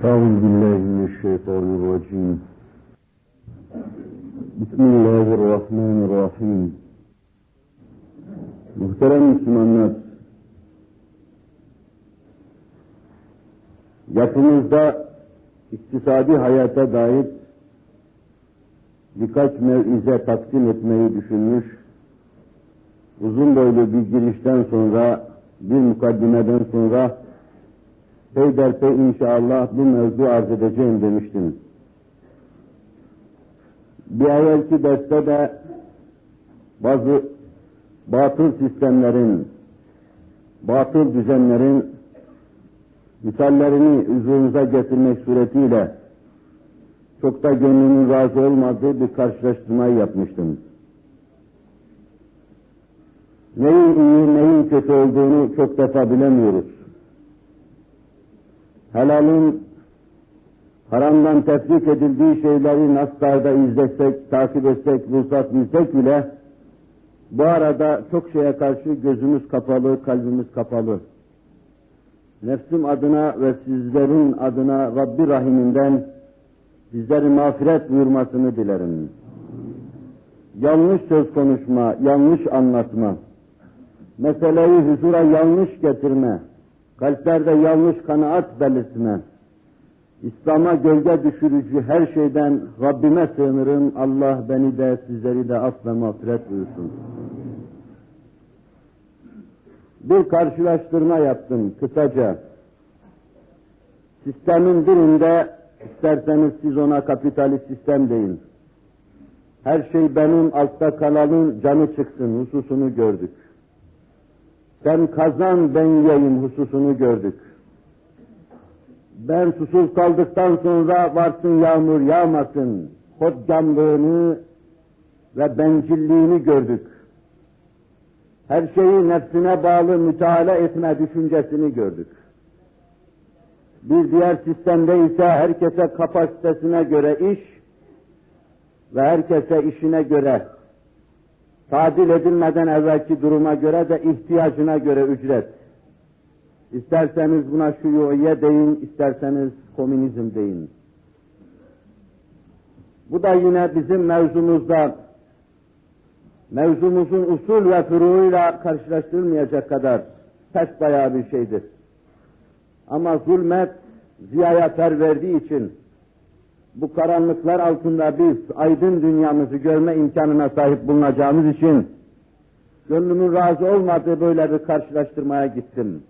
أعوذ بالله من الشيطان الرجيم بسم الله الرحمن الرحيم Muhterem Müslümanlar, yapımızda iktisadi hayata dair birkaç mevize takdim etmeyi düşünmüş, uzun boylu bir girişten sonra, bir mukaddimeden sonra peyderpey inşallah bu mevzu arz edeceğim demiştim. Bir evvelki derste de bazı batıl sistemlerin, batıl düzenlerin misallerini huzurumuza getirmek suretiyle çok da gönlümün razı olmadığı bir karşılaştırmayı yapmıştım. Neyin iyi, neyin kötü olduğunu çok defa bilemiyoruz. Helalin haramdan tefrik edildiği şeyleri naslarda izlesek, takip etsek, ruhsat bilsek bile bu arada çok şeye karşı gözümüz kapalı, kalbimiz kapalı. Nefsim adına ve sizlerin adına Rabbi Rahiminden bizleri mağfiret buyurmasını dilerim. Yanlış söz konuşma, yanlış anlatma, meseleyi huzura yanlış getirme, kalplerde yanlış kanaat belirtme, İslam'a gölge düşürücü her şeyden Rabbime sığınırım. Allah beni de sizleri de af ve mağfiret buyursun. Bir karşılaştırma yaptım kısaca. Sistemin birinde isterseniz siz ona kapitalist sistem deyin. Her şey benim altta kalanın canı çıksın hususunu gördük. Sen kazan ben yiyeyim hususunu gördük ben susuz kaldıktan sonra varsın yağmur yağmasın, hodgamlığını ve bencilliğini gördük. Her şeyi nefsine bağlı müteala etme düşüncesini gördük. Bir diğer sistemde ise herkese kapasitesine göre iş ve herkese işine göre tadil edilmeden evvelki duruma göre de ihtiyacına göre ücret İsterseniz buna şuyuiye deyin, isterseniz komünizm deyin. Bu da yine bizim mevzumuzda, mevzumuzun usul ve furuuyla karşılaştırılmayacak kadar ters bayağı bir şeydir. Ama zulmet ziyaya fer verdiği için bu karanlıklar altında biz aydın dünyamızı görme imkanına sahip bulunacağımız için gönlümün razı olmadığı böyle bir karşılaştırmaya gittim.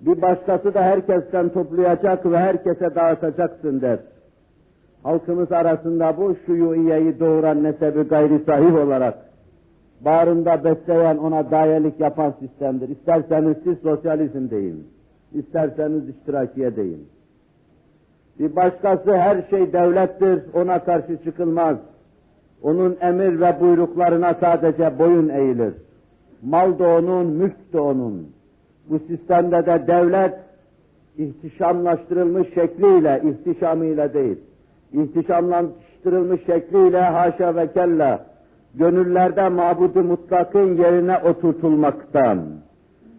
Bir başkası da herkesten toplayacak ve herkese dağıtacaksın der. Halkımız arasında bu şuyuiyeyi doğuran nesebi gayri sahih olarak bağrında besleyen ona dayelik yapan sistemdir. İsterseniz siz sosyalizm deyin, isterseniz iştirakiye deyin. Bir başkası her şey devlettir, ona karşı çıkılmaz. Onun emir ve buyruklarına sadece boyun eğilir. Mal da onun, mülk de onun. Bu sistemde de devlet ihtişamlaştırılmış şekliyle, ihtişamıyla değil, ihtişamlaştırılmış şekliyle haşa ve kella gönüllerde mabudu mutlakın yerine oturtulmaktan,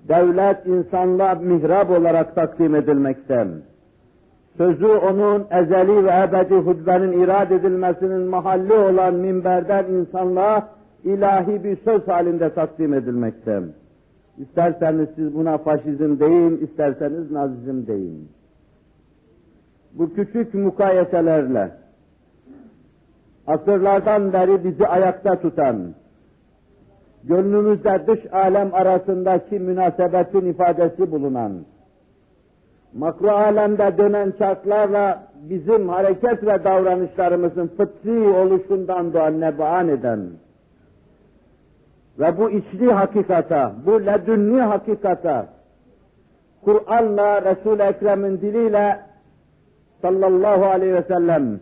devlet insanlığa mihrab olarak takdim edilmekten, sözü onun ezeli ve ebedi hutbenin irad edilmesinin mahalli olan minberden insanlığa ilahi bir söz halinde takdim edilmekten. İsterseniz siz buna faşizm deyin, isterseniz nazizm deyin. Bu küçük mukayeselerle asırlardan beri bizi ayakta tutan, gönlümüzde dış alem arasındaki münasebetin ifadesi bulunan, makro alemde dönen çarklarla bizim hareket ve davranışlarımızın fıtri oluşundan doğan nebaan eden, ve bu içli hakikata, bu ledünni hakikata, Kur'an'la, Resul-i Ekrem'in diliyle sallallahu aleyhi ve sellem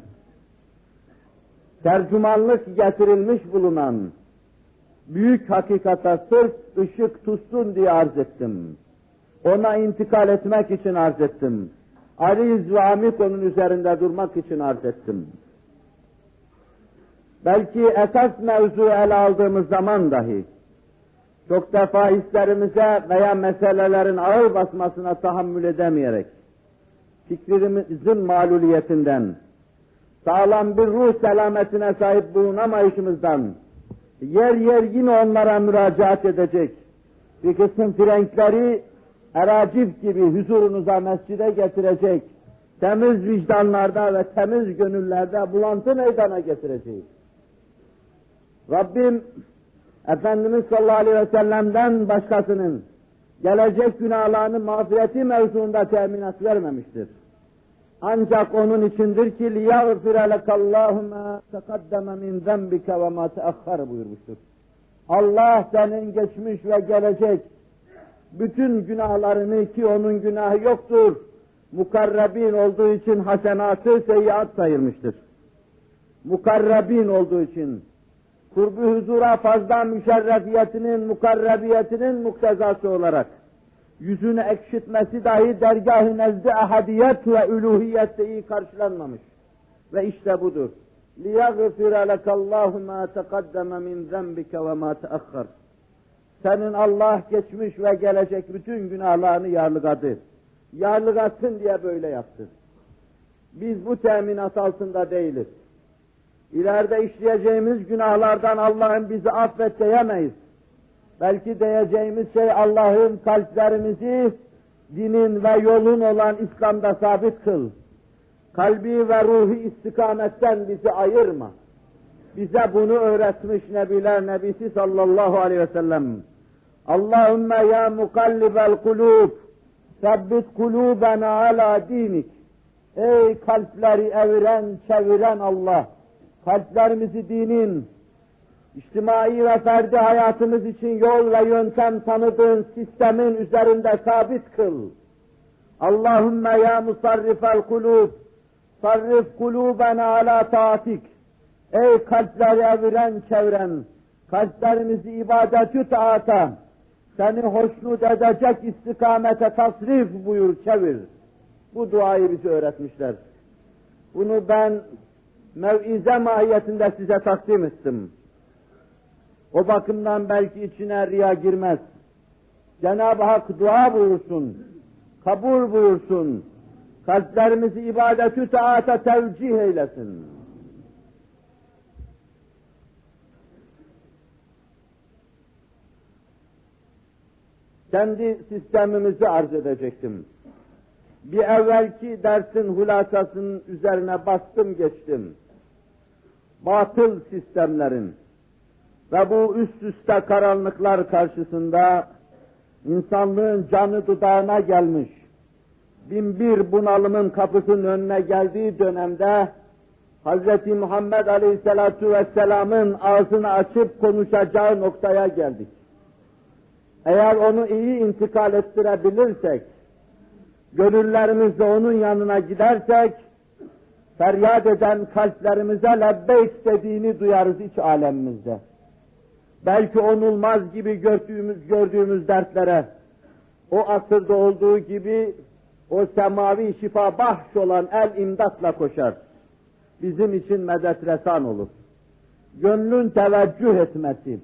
tercümanlık getirilmiş bulunan büyük hakikata sırf ışık tutsun diye arz ettim. Ona intikal etmek için arz ettim. Ariz ve amik onun üzerinde durmak için arz ettim. Belki esas mevzu ele aldığımız zaman dahi çok defa hislerimize veya meselelerin ağır basmasına tahammül edemeyerek fikrimizin maluliyetinden, sağlam bir ruh selametine sahip bulunamayışımızdan, yer yer yine onlara müracaat edecek, bir kısım frenkleri eracif gibi huzurunuza mescide getirecek, temiz vicdanlarda ve temiz gönüllerde bulantı meydana getireceğiz. Rabbim Efendimiz sallallahu aleyhi ve sellem'den başkasının gelecek günahlarını mağfireti mevzuunda teminat vermemiştir. Ancak onun içindir ki لِيَغْفِرَ لَكَ اللّٰهُ مَا تَقَدَّمَ مِنْ ذَنْبِكَ وَمَا تَأَخَّرَ buyurmuştur. Allah senin geçmiş ve gelecek bütün günahlarını ki onun günahı yoktur, mukarrabin olduğu için hasenatı seyyiat sayılmıştır. Mukarrabin olduğu için, kurbu huzura fazla müşerrefiyetinin, mukarrabiyetinin muktezası olarak, yüzünü ekşitmesi dahi dergah-ı nezdi ahadiyet ve üluhiyette iyi karşılanmamış. Ve işte budur. لِيَغْفِرَ لَكَ اللّٰهُ مَا تَقَدَّمَ مِنْ ذَنْبِكَ وَمَا تَأَخَّرَ senin Allah geçmiş ve gelecek bütün günahlarını yarlıgadı. Yarlıgatsın diye böyle yaptı. Biz bu teminat altında değiliz. İleride işleyeceğimiz günahlardan Allah'ın bizi affet diyemeyiz. Belki diyeceğimiz şey Allah'ın kalplerimizi dinin ve yolun olan İslam'da sabit kıl. Kalbi ve ruhi istikametten bizi ayırma. Bize bunu öğretmiş Nebiler Nebisi sallallahu aleyhi ve sellem. Allahümme ya mukallibel kulub, sebbit kulubena ala dinik. Ey kalpleri eviren, çeviren Allah, kalplerimizi dinin, içtimai ve ferdi hayatımız için yol ve yöntem tanıdığın sistemin üzerinde sabit kıl. Allahümme ya musarrifel kulub, sarrif kulubena ala taatik. Ey kalpleri eviren çeviren, kalplerimizi ibadetü taata, seni hoşnut edecek istikamete tasrif buyur, çevir. Bu duayı bize öğretmişler. Bunu ben mevize mahiyetinde size takdim ettim. O bakımdan belki içine riya girmez. Cenab-ı Hak dua buyursun, kabul buyursun, kalplerimizi ibadetü taata tevcih eylesin. Kendi sistemimizi arz edecektim. Bir evvelki dersin hulasasının üzerine bastım geçtim. Batıl sistemlerin, ve bu üst üste karanlıklar karşısında insanlığın canı dudağına gelmiş, bin bir bunalımın kapısının önüne geldiği dönemde Hz. Muhammed Aleyhisselatu Vesselam'ın ağzını açıp konuşacağı noktaya geldik. Eğer onu iyi intikal ettirebilirsek, gönüllerimizle onun yanına gidersek, feryat eden kalplerimize lebbeyk dediğini duyarız iç alemimizde belki onulmaz gibi gördüğümüz, gördüğümüz dertlere, o asırda olduğu gibi o semavi şifa bahş olan el imdatla koşar. Bizim için medet resan olur. Gönlün teveccüh etmesi,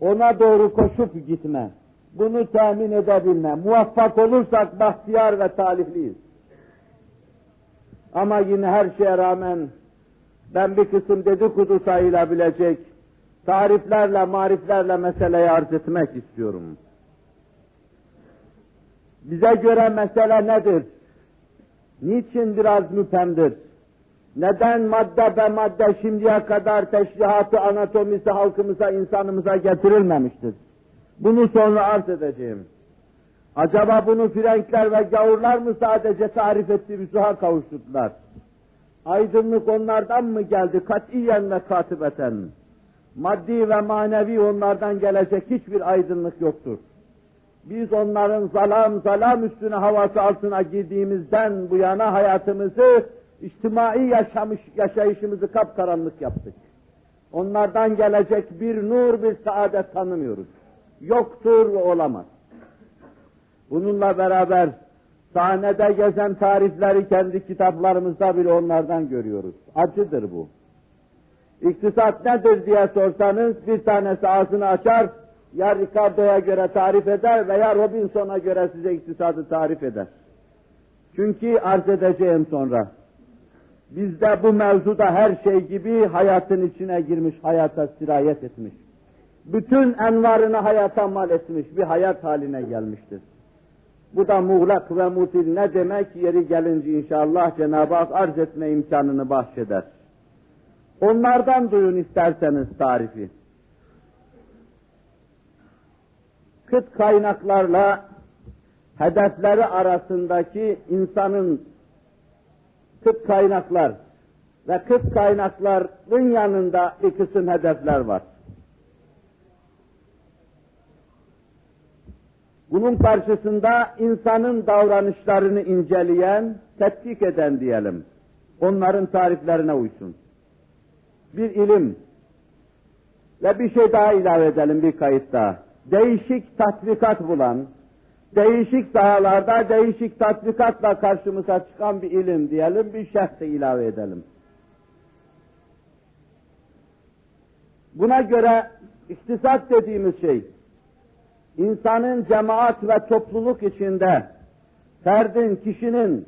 ona doğru koşup gitme, bunu temin edebilme. Muvaffak olursak bahtiyar ve talihliyiz. Ama yine her şeye rağmen ben bir kısım dedikodu sayılabilecek, tariflerle, mariflerle meseleyi arz etmek istiyorum. Bize göre mesele nedir? Niçin biraz müpemdir? Neden madde be madde şimdiye kadar teşrihatı, anatomisi halkımıza, insanımıza getirilmemiştir? Bunu sonra arz edeceğim. Acaba bunu Frenkler ve gavurlar mı sadece tarif etti, rüsuha kavuşturdular? Aydınlık onlardan mı geldi katiyen ve katibeten? maddi ve manevi onlardan gelecek hiçbir aydınlık yoktur. Biz onların zalam zalam üstüne havası altına girdiğimizden bu yana hayatımızı, içtimai yaşamış, yaşayışımızı kapkaranlık yaptık. Onlardan gelecek bir nur, bir saadet tanımıyoruz. Yoktur olamaz. Bununla beraber sahnede gezen tarifleri kendi kitaplarımızda bile onlardan görüyoruz. Acıdır bu. İktisat nedir diye sorsanız bir tanesi ağzını açar, ya Ricardo'ya göre tarif eder veya Robinson'a göre size iktisadı tarif eder. Çünkü arz edeceğim sonra. Bizde bu mevzuda her şey gibi hayatın içine girmiş, hayata sirayet etmiş. Bütün envarını hayata mal etmiş, bir hayat haline gelmiştir. Bu da muğlak ve mutil ne demek yeri gelince inşallah Cenab-ı Hak arz etme imkanını bahşeder. Onlardan duyun isterseniz tarifi. Kıt kaynaklarla hedefleri arasındaki insanın kıt kaynaklar ve kıt kaynakların yanında bir kısım hedefler var. Bunun karşısında insanın davranışlarını inceleyen, tetkik eden diyelim. Onların tariflerine uysun. Bir ilim ve bir şey daha ilave edelim bir kayıt daha. Değişik tatbikat bulan, değişik sahalarda değişik tatbikatla karşımıza çıkan bir ilim diyelim, bir şerh de ilave edelim. Buna göre iktisat dediğimiz şey, insanın cemaat ve topluluk içinde ferdin, kişinin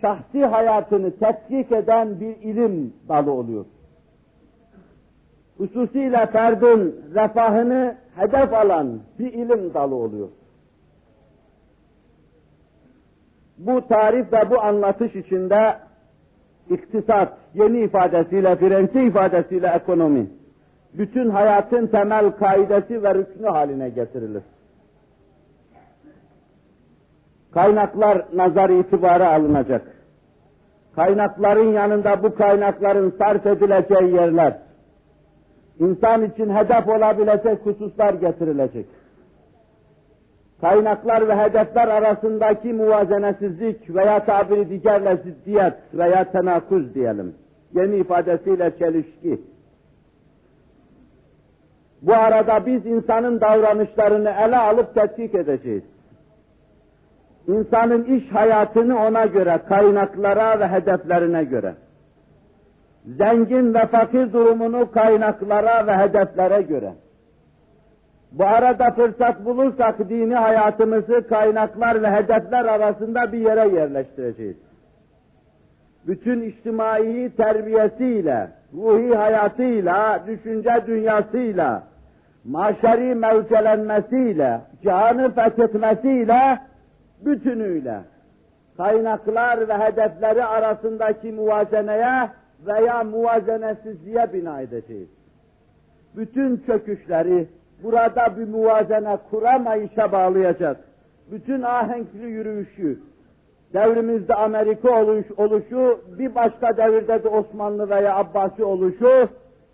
şahsi hayatını tetkik eden bir ilim dalı oluyor. Hususiyle ferdin refahını hedef alan bir ilim dalı oluyor. Bu tarif ve bu anlatış içinde iktisat, yeni ifadesiyle, Frenççe ifadesiyle ekonomi, bütün hayatın temel kaidesi ve rüknü haline getirilir. Kaynaklar nazar itibara alınacak. Kaynakların yanında bu kaynakların sarf edileceği yerler, insan için hedef olabilecek hususlar getirilecek. Kaynaklar ve hedefler arasındaki muvazenesizlik veya tabiri diğerle ziddiyet veya tenakuz diyelim. Yeni ifadesiyle çelişki. Bu arada biz insanın davranışlarını ele alıp tetkik edeceğiz insanın iş hayatını ona göre, kaynaklara ve hedeflerine göre, zengin ve fakir durumunu kaynaklara ve hedeflere göre, bu arada fırsat bulursak dini hayatımızı kaynaklar ve hedefler arasında bir yere yerleştireceğiz. Bütün içtimai terbiyesiyle, ruhi hayatıyla, düşünce dünyasıyla, maşeri mevcelenmesiyle, cihanı fethetmesiyle bütünüyle kaynaklar ve hedefleri arasındaki muvazeneye veya muvazenesizliğe bina edeceğiz. Bütün çöküşleri burada bir muvazene kuramayışa bağlayacak. Bütün ahenkli yürüyüşü, devrimizde Amerika oluş, oluşu, bir başka devirde de Osmanlı veya Abbasi oluşu,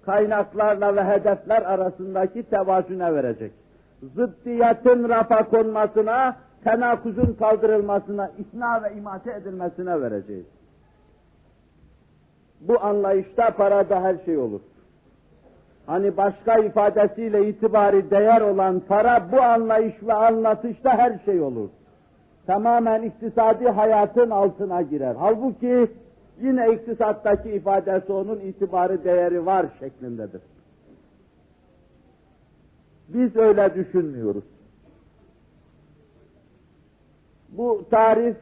kaynaklarla ve hedefler arasındaki tevazüne verecek. Zıddiyetin rafa konmasına, tenakuzun kaldırılmasına, isna ve imate edilmesine vereceğiz. Bu anlayışta parada her şey olur. Hani başka ifadesiyle itibari değer olan para bu anlayış ve anlatışta her şey olur. Tamamen iktisadi hayatın altına girer. Halbuki yine iktisattaki ifadesi onun itibarı değeri var şeklindedir. Biz öyle düşünmüyoruz. Bu tarif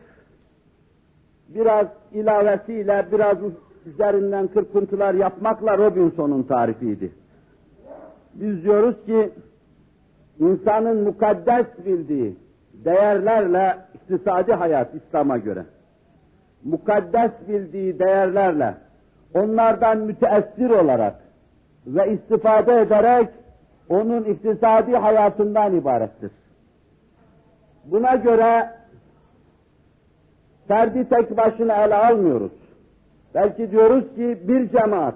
biraz ilavesiyle, biraz üzerinden kırpıntılar yapmakla Robinson'un tarifiydi. Biz diyoruz ki, insanın mukaddes bildiği değerlerle iktisadi hayat İslam'a göre, mukaddes bildiği değerlerle, onlardan müteessir olarak ve istifade ederek onun iktisadi hayatından ibarettir. Buna göre ferdi tek başına ele almıyoruz. Belki diyoruz ki bir cemaat,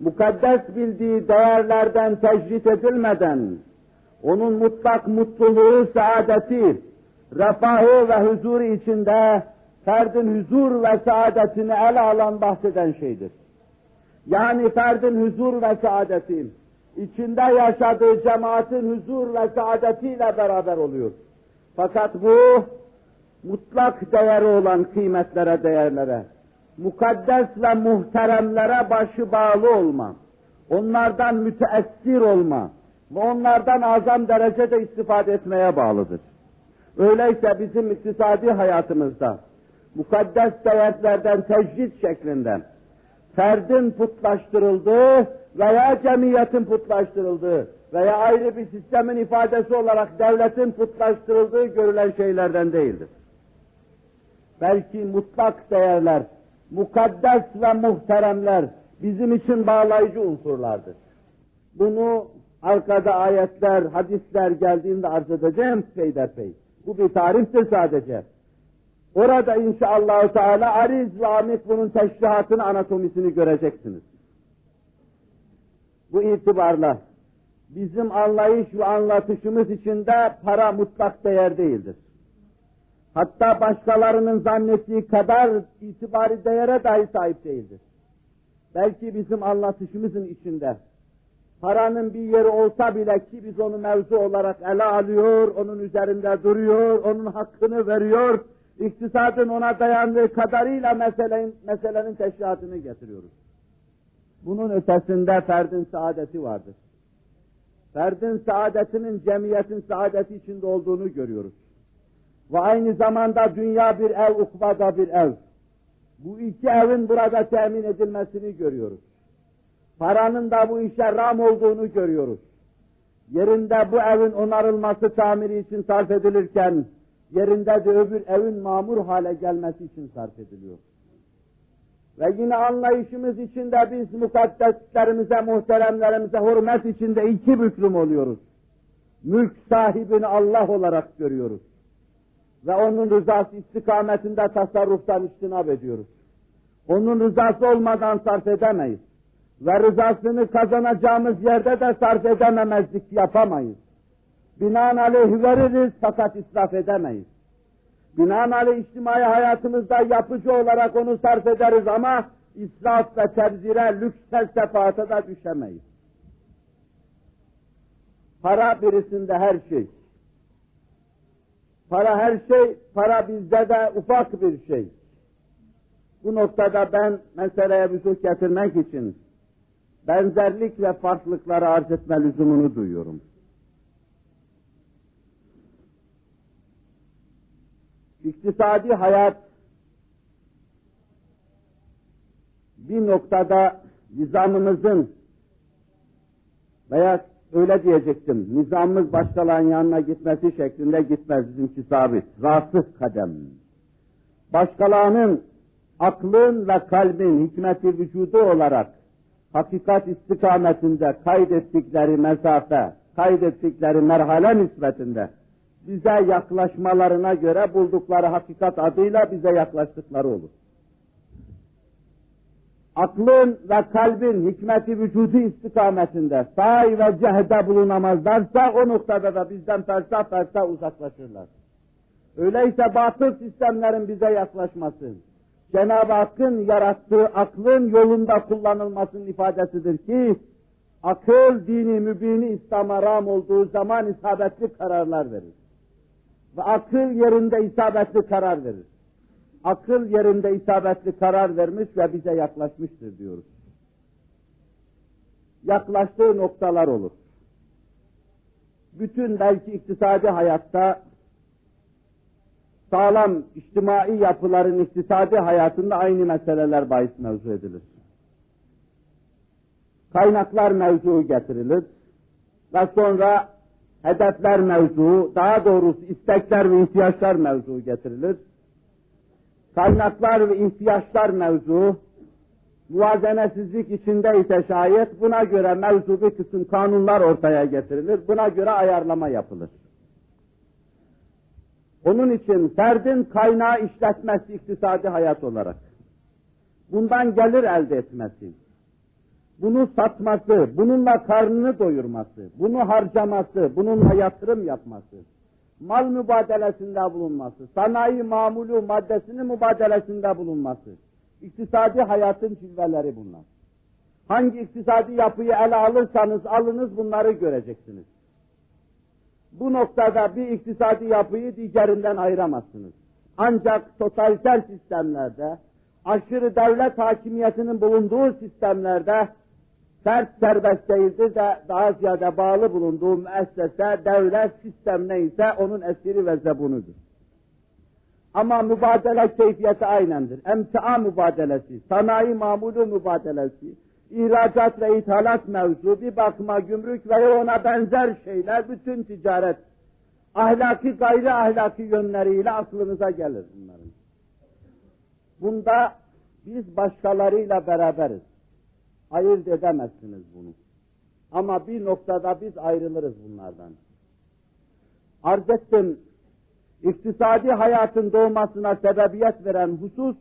mukaddes bildiği değerlerden tecrit edilmeden, onun mutlak mutluluğu, saadeti, refahı ve huzuru içinde ferdin huzur ve saadetini ele alan bahseden şeydir. Yani ferdin huzur ve saadeti, içinde yaşadığı cemaatin huzur ve saadetiyle beraber oluyor. Fakat bu mutlak değeri olan kıymetlere, değerlere, mukaddes ve muhteremlere başı bağlı olma, onlardan müteessir olma ve onlardan azam derecede istifade etmeye bağlıdır. Öyleyse bizim iktisadi hayatımızda mukaddes değerlerden tecrid şeklinde ferdin putlaştırıldığı veya cemiyetin putlaştırıldığı veya ayrı bir sistemin ifadesi olarak devletin putlaştırıldığı görülen şeylerden değildir. Belki mutlak değerler, mukaddes ve muhteremler bizim için bağlayıcı unsurlardır. Bunu arkada ayetler, hadisler geldiğinde arz edeceğim peyderpey. Bu bir tarihtir sadece. Orada inşallah Teala ariz ve amik bunun teşrihatını, anatomisini göreceksiniz. Bu itibarla bizim anlayış ve anlatışımız içinde para mutlak değer değildir. Hatta başkalarının zannettiği kadar itibari değere dahi sahip değildir. Belki bizim anlatışımızın içinde paranın bir yeri olsa bile ki biz onu mevzu olarak ele alıyor, onun üzerinde duruyor, onun hakkını veriyor, iktisadın ona dayandığı kadarıyla meselenin, meselenin teşrihatını getiriyoruz. Bunun ötesinde ferdin saadeti vardır. Ferdin saadetinin cemiyetin saadeti içinde olduğunu görüyoruz. Ve aynı zamanda dünya bir ev, ukbada bir ev. Bu iki evin burada temin edilmesini görüyoruz. Paranın da bu işe ram olduğunu görüyoruz. Yerinde bu evin onarılması tamiri için sarf edilirken, yerinde de öbür evin mamur hale gelmesi için sarf ediliyor. Ve yine anlayışımız içinde biz mukaddeslerimize, muhteremlerimize hürmet içinde iki büklüm oluyoruz. Mülk sahibini Allah olarak görüyoruz. Ve onun rızası istikametinde tasarruftan istinab ediyoruz. Onun rızası olmadan sarf edemeyiz. Ve rızasını kazanacağımız yerde de sarf edememezlik yapamayız. Binaenaleyh veririz fakat israf edemeyiz. Binaenaleyh içtimai hayatımızda yapıcı olarak onu sarf ederiz ama israf ve tebzire, lüks sefahata da düşemeyiz. Para birisinde her şey. Para her şey, para bizde de ufak bir şey. Bu noktada ben meseleye vücut getirmek için benzerlik ve farklılıkları arz etme lüzumunu duyuyorum. İktisadi hayat bir noktada nizamımızın veya öyle diyecektim, nizamımız başkalarının yanına gitmesi şeklinde gitmez bizimki sabit. Rasıh kadem. Başkalarının aklın ve kalbin hikmeti vücudu olarak hakikat istikametinde kaydettikleri mesafe, kaydettikleri merhale nispetinde bize yaklaşmalarına göre buldukları hakikat adıyla bize yaklaştıkları olur. Aklın ve kalbin hikmeti vücudu istikametinde sahi ve cehde bulunamazlarsa o noktada da bizden fersa fersa uzaklaşırlar. Öyleyse batıl sistemlerin bize yaklaşması, Cenab-ı Hakk'ın yarattığı aklın yolunda kullanılmasının ifadesidir ki, akıl dini mübini İslam'a ram olduğu zaman isabetli kararlar verir. Ve akıl yerinde isabetli karar verir. Akıl yerinde isabetli karar vermiş ve bize yaklaşmıştır diyoruz. Yaklaştığı noktalar olur. Bütün belki iktisadi hayatta sağlam içtimai yapıların iktisadi hayatında aynı meseleler bahis mevzu edilir. Kaynaklar mevzu getirilir ve sonra hedefler mevzu, daha doğrusu istekler ve ihtiyaçlar mevzu getirilir. Kaynaklar ve ihtiyaçlar mevzu, muvazenesizlik içinde ise şayet buna göre mevzu bir kısım kanunlar ortaya getirilir, buna göre ayarlama yapılır. Onun için ferdin kaynağı işletmesi iktisadi hayat olarak, bundan gelir elde etmesi, bunu satması, bununla karnını doyurması, bunu harcaması, bununla yatırım yapması, mal mübadelesinde bulunması, sanayi mamulu maddesinin mübadelesinde bulunması, iktisadi hayatın cilveleri bunlar. Hangi iktisadi yapıyı ele alırsanız alınız bunları göreceksiniz. Bu noktada bir iktisadi yapıyı diğerinden ayıramazsınız. Ancak totaliter sistemlerde, aşırı devlet hakimiyetinin bulunduğu sistemlerde sert serbest değildir de daha ziyade bağlı bulunduğu müessese, devlet sistem neyse onun esiri ve zebunudur. Ama mübadele keyfiyeti aynendir. Emtia mübadelesi, sanayi mamulu mübadelesi, ihracat ve ithalat mevzu, bir bakıma gümrük ve ona benzer şeyler, bütün ticaret, ahlaki gayri ahlaki yönleriyle aklınıza gelir bunların. Bunda biz başkalarıyla beraberiz. Ayırt edemezsiniz bunu. Ama bir noktada biz ayrılırız bunlardan. Arz ettim, iktisadi hayatın doğmasına sebebiyet veren husus,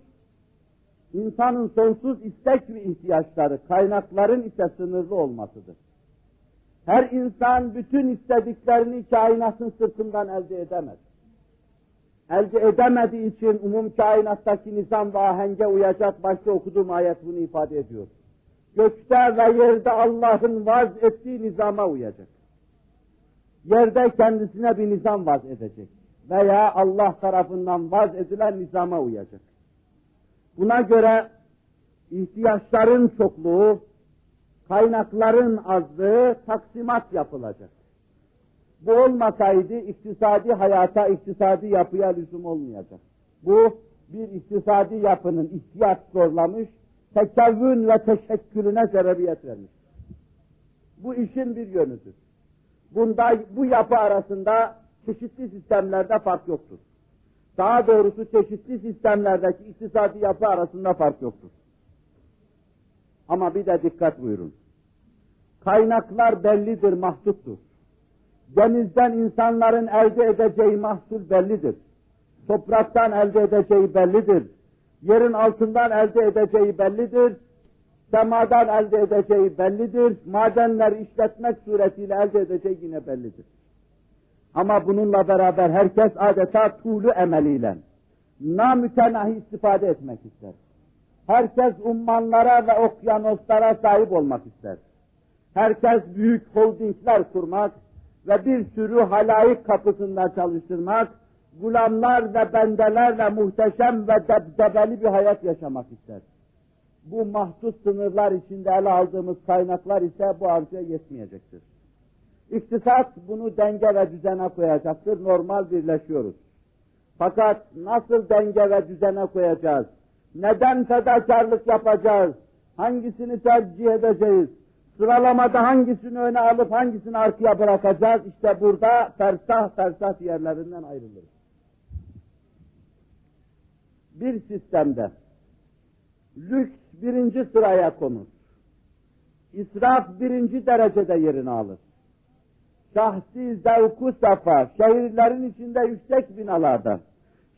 insanın sonsuz istek ve ihtiyaçları, kaynakların ise sınırlı olmasıdır. Her insan bütün istediklerini kainatın sırtından elde edemez. Elde edemediği için umum kainattaki nizam ve ahenge uyacak başta okuduğum ayet bunu ifade ediyor. Gökte ve yerde Allah'ın vaz ettiği nizama uyacak. Yerde kendisine bir nizam vaz edecek. Veya Allah tarafından vaz edilen nizama uyacak. Buna göre ihtiyaçların çokluğu, kaynakların azlığı taksimat yapılacak. Bu olmasaydı iktisadi hayata, iktisadi yapıya lüzum olmayacak. Bu bir iktisadi yapının ihtiyaç zorlamış, tekevvün ve teşekkülüne sebebiyet vermiş. Bu işin bir yönüdür. Bunda bu yapı arasında çeşitli sistemlerde fark yoktur. Daha doğrusu çeşitli sistemlerdeki iktisadi yapı arasında fark yoktur. Ama bir de dikkat buyurun. Kaynaklar bellidir, mahduttur. Denizden insanların elde edeceği mahsul bellidir. Topraktan elde edeceği bellidir. Yerin altından elde edeceği bellidir. Semadan elde edeceği bellidir. Madenler işletmek suretiyle elde edeceği yine bellidir. Ama bununla beraber herkes adeta tuğlu emeliyle namütenahi istifade etmek ister. Herkes ummanlara ve okyanuslara sahip olmak ister. Herkes büyük holdingler kurmak ve bir sürü halayık kapısında çalıştırmak, gulamlar ve bendelerle muhteşem ve debdebeli bir hayat yaşamak ister. Bu mahsus sınırlar içinde ele aldığımız kaynaklar ise bu arzuya yetmeyecektir. İktisat bunu denge ve düzene koyacaktır. Normal birleşiyoruz. Fakat nasıl denge ve düzene koyacağız? Neden fedakarlık yapacağız? Hangisini tercih edeceğiz? Sıralamada hangisini öne alıp hangisini arkaya bırakacağız? İşte burada fersah fersah yerlerinden ayrılırız. Bir sistemde lüks birinci sıraya konur. İsraf birinci derecede yerini alır şahsi zevku safa, şehirlerin içinde yüksek binalarda,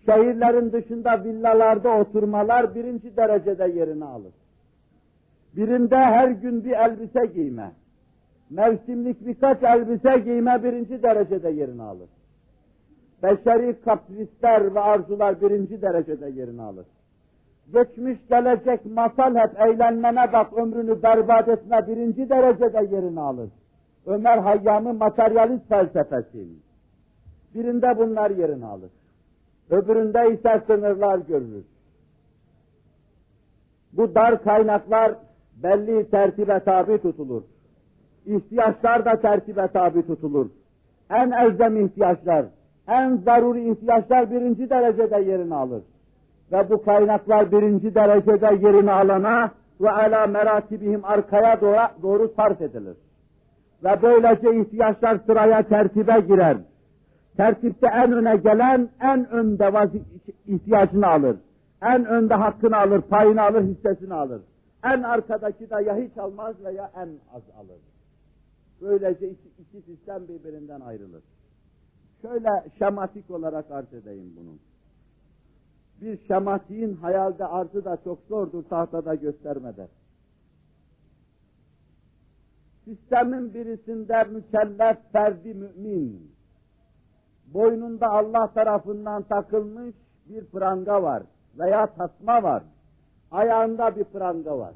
şehirlerin dışında villalarda oturmalar birinci derecede yerini alır. Birinde her gün bir elbise giyme, mevsimlik birkaç elbise giyme birinci derecede yerini alır. Beşeri kaprisler ve arzular birinci derecede yerini alır. Geçmiş gelecek masal hep eğlenmene bak ömrünü berbat etme birinci derecede yerini alır. Ömer Hayyam'ın materyalist felsefesi. Birinde bunlar yerini alır. Öbüründe ise sınırlar görülür. Bu dar kaynaklar belli tertibe tabi tutulur. İhtiyaçlar da tertibe tabi tutulur. En elzem ihtiyaçlar, en zaruri ihtiyaçlar birinci derecede yerini alır. Ve bu kaynaklar birinci derecede yerini alana ve ala meratibihim arkaya doğru, doğru sarf edilir. Ve böylece ihtiyaçlar sıraya tertibe girer. Tertipte en öne gelen en önde ihtiyacını alır. En önde hakkını alır, payını alır, hissesini alır. En arkadaki de ya hiç almaz veya en az alır. Böylece iki, iki sistem birbirinden ayrılır. Şöyle şematik olarak arz edeyim bunu. Bir şematiğin hayalde arzı da çok zordur tahtada göstermede sistemin birisinde mükellef ferdi mümin, boynunda Allah tarafından takılmış bir pranga var veya tasma var, ayağında bir pranga var.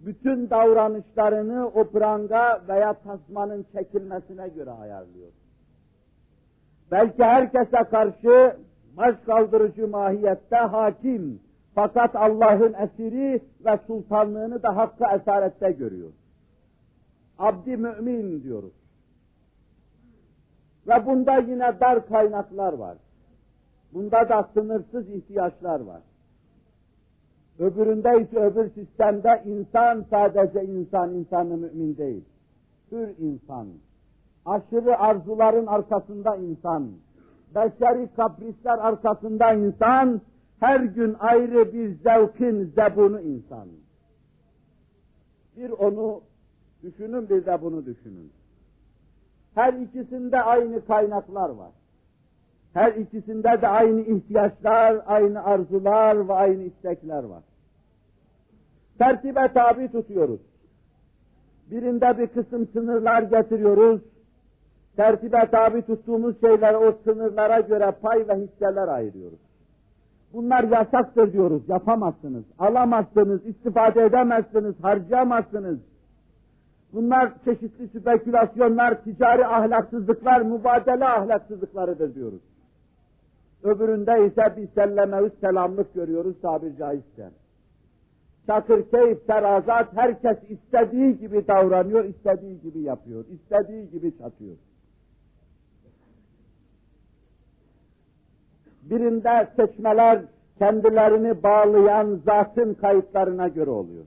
Bütün davranışlarını o pranga veya tasmanın çekilmesine göre ayarlıyor. Belki herkese karşı baş kaldırıcı mahiyette hakim, fakat Allah'ın esiri ve sultanlığını da hakkı esarette görüyor abdi mümin diyoruz. Ve bunda yine dar kaynaklar var. Bunda da sınırsız ihtiyaçlar var. Öbüründe ise öbür sistemde insan sadece insan, insanı mümin değil. Hür insan. Aşırı arzuların arkasında insan. Beşeri kaprisler arkasında insan. Her gün ayrı bir zevkin zebunu insan. Bir onu düşünün bir de bunu düşünün. Her ikisinde aynı kaynaklar var. Her ikisinde de aynı ihtiyaçlar, aynı arzular ve aynı istekler var. Tertibe tabi tutuyoruz. Birinde bir kısım sınırlar getiriyoruz. Tertibe tabi tuttuğumuz şeyler o sınırlara göre pay ve hisseler ayırıyoruz. Bunlar yasaktır diyoruz, yapamazsınız, alamazsınız, istifade edemezsiniz, harcayamazsınız. Bunlar çeşitli spekülasyonlar, ticari ahlaksızlıklar, mübadele ahlaksızlıklarıdır diyoruz. Öbüründe ise bir selleme selamlık görüyoruz tabir caizse. Çakır keyif terazat herkes istediği gibi davranıyor, istediği gibi yapıyor, istediği gibi çatıyor. Birinde seçmeler kendilerini bağlayan zatın kayıtlarına göre oluyor.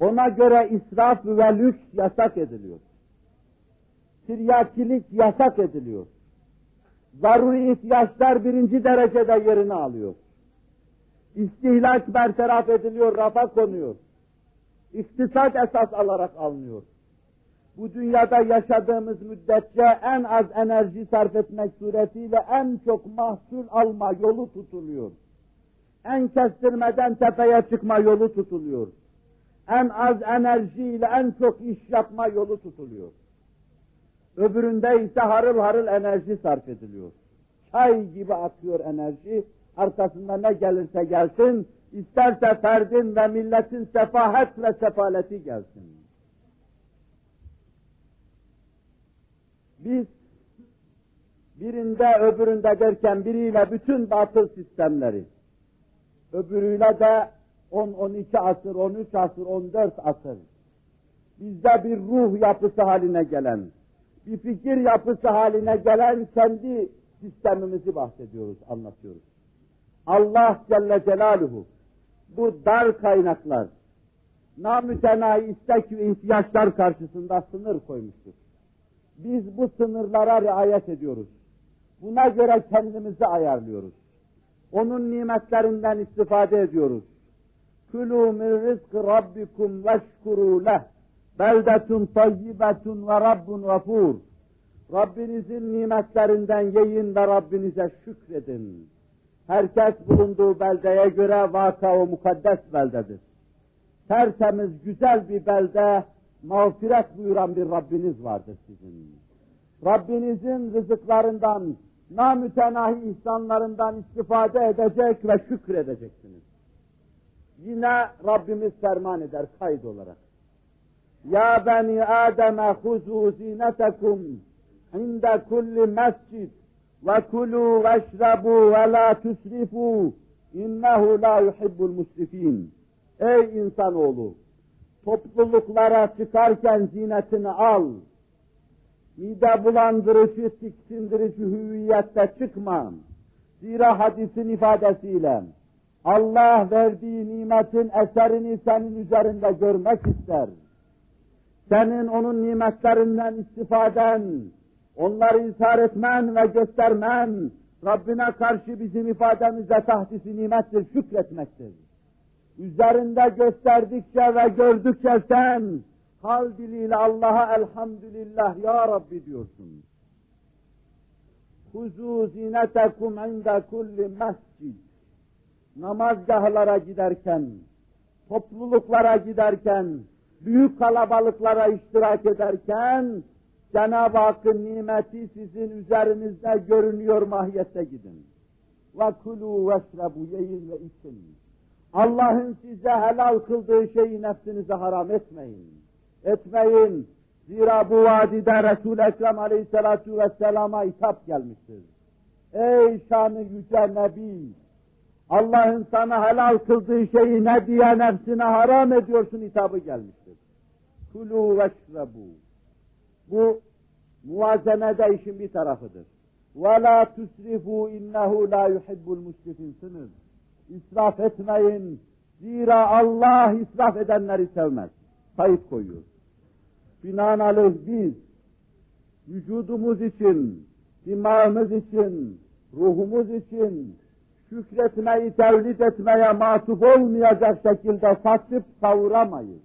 Ona göre israf ve lüks yasak ediliyor. Tiryakilik yasak ediliyor. Zaruri ihtiyaçlar birinci derecede yerini alıyor. İstihlak bertaraf ediliyor, rafa konuyor. İktisat esas alarak alınıyor. Bu dünyada yaşadığımız müddetçe en az enerji sarf etmek suretiyle en çok mahsul alma yolu tutuluyor. En kestirmeden tepeye çıkma yolu tutuluyor. En az enerjiyle en çok iş yapma yolu tutuluyor. Öbüründe ise harıl harıl enerji sarf ediliyor. Çay gibi akıyor enerji, arkasında ne gelirse gelsin, isterse ferdin ve milletin sefahet ve sefaleti gelsin. Biz birinde öbüründe derken biriyle bütün batıl sistemleri, öbürüyle de 10-12 asır, 13 asır, 14 asır, bizde bir ruh yapısı haline gelen, bir fikir yapısı haline gelen kendi sistemimizi bahsediyoruz, anlatıyoruz. Allah Celle Celaluhu bu dar kaynaklar, namütenahi istek ve ihtiyaçlar karşısında sınır koymuştur. Biz bu sınırlara riayet ediyoruz. Buna göre kendimizi ayarlıyoruz. Onun nimetlerinden istifade ediyoruz. Külû min rizkı rabbikum veşkurû leh. Beldetun tayyibetun ve rabbun gafur. Rabbinizin nimetlerinden yiyin ve Rabbinize şükredin. Herkes bulunduğu beldeye göre vaka o mukaddes beldedir. Tertemiz, güzel bir belde, mağfiret buyuran bir Rabbiniz vardır sizin. Rabbinizin rızıklarından, namütenahi ihsanlarından istifade edecek ve şükredeceksiniz. Yine Rabbimiz ferman eder kayıt olarak. Ya beni Adem'e huzu zinetekum inde kulli mescid ve kulu veşrebu ve la tusrifu innehu la yuhibbul musrifin. Ey insanoğlu! Topluluklara çıkarken zinetini al. Mide bulandırıcı, tiksindirici hüviyette çıkma. Zira hadisin ifadesiyle Allah verdiği nimetin eserini senin üzerinde görmek ister. Senin onun nimetlerinden istifaden, onları izhar etmen ve göstermen, Rabbine karşı bizim ifademizde tahdisi nimettir, şükretmektir. Üzerinde gösterdikçe ve gördükçe sen, hal diliyle Allah'a elhamdülillah ya Rabbi diyorsun. Huzu zinetekum inde kulli mescid. Namazgahlara giderken, topluluklara giderken, büyük kalabalıklara iştirak ederken, Cenab-ı Hakk'ın nimeti sizin üzerinizde görünüyor mahiyette gidin. Ve kulu veşrebu yiyin ve için. Allah'ın size helal kıldığı şeyi nefsinize haram etmeyin. Etmeyin. Zira bu vadide Resul-i Ekrem Aleyhisselatü Vesselam'a hitap gelmiştir. Ey şanı yüce Nebi! Allah'ın sana helal kıldığı şeyi ne diye nefsine haram ediyorsun hitabı gelmiştir. Kulu veşrebu. Bu muvazenede işin bir tarafıdır. Ve la tusrifu innehu la yuhibbul musrifin sınırdır. İsraf etmeyin. Zira Allah israf edenleri sevmez. Kayıt koyuyor. Binaenaleyh biz vücudumuz için, dimağımız için, ruhumuz için şükretmeyi tevlid etmeye matuf olmayacak şekilde saçıp savuramayız.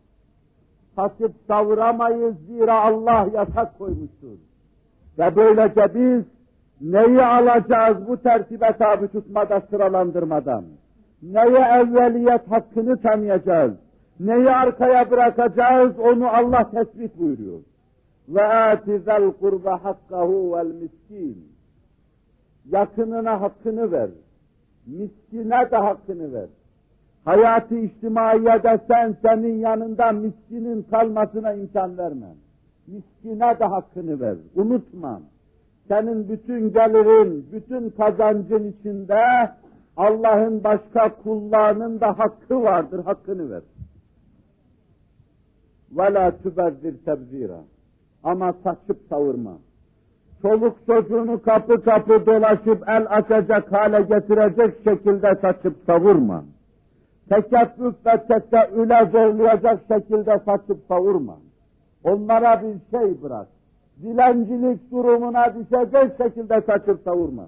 Saçıp savuramayız zira Allah yasak koymuştur. Ve böylece biz neyi alacağız bu tertibe tabi tutmada sıralandırmadan? Neye evveliyet hakkını tanıyacağız? Neyi arkaya bırakacağız onu Allah tespit buyuruyor. Ve atizel kurba hakkahu vel miskin. Yakınına hakkını ver. Miskine de hakkını ver. Hayatı içtimaiyede sen senin yanında miskinin kalmasına imkan verme. Miskine de hakkını ver. Unutma. Senin bütün gelirin, bütün kazancın içinde Allah'ın başka kullarının da hakkı vardır, hakkını ver. Ve la tübezzir. Ama saçıp savurma. Çoluk çocuğunu kapı kapı dolaşıp el açacak hale getirecek şekilde saçıp savurma. Tekeffüf ve teseüle zorlayacak şekilde saçıp savurma. Onlara bir şey bırak. Dilencilik durumuna düşecek şekilde saçıp savurma.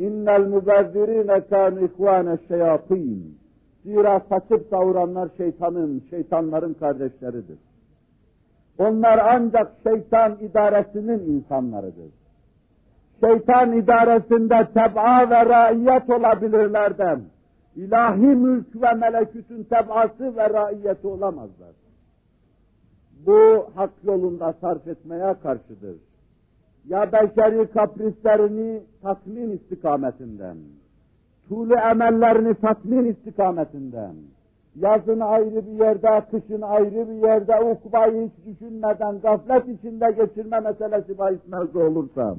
İnnel mubezzirine kânu ihvâne şeyatîn. Zira saçıp savuranlar şeytanın, şeytanların kardeşleridir. Onlar ancak şeytan idaresinin insanlarıdır. Şeytan idaresinde teb'a ve raiyet olabilirlerden, ilahi mülk ve melekütün tebası ve raiyeti olamazlar. Bu hak yolunda sarf etmeye karşıdır. Ya beşeri kaprislerini tatmin istikametinden, tuğlu emellerini tatmin istikametinden, yazın ayrı bir yerde, kışın ayrı bir yerde, ukbayı hiç düşünmeden gaflet içinde geçirme meselesi bahis mevzu olursa,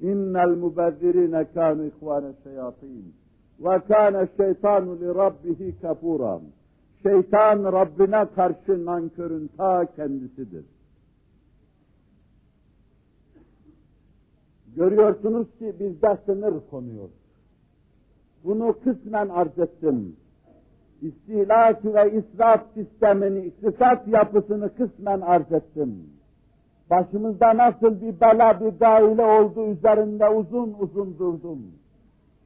innel mubezzirine kânu ihvâne şeyatîn ve kâne şeytanu li rabbihi kafûrâ. Şeytan Rabbine karşı nankörün ta kendisidir. Görüyorsunuz ki bizde sınır konuyor. Bunu kısmen arz ettim. İstihlak ve israf sistemini, iktisat yapısını kısmen arz ettim. Başımızda nasıl bir bela, bir gaile olduğu üzerinde uzun uzun durdum.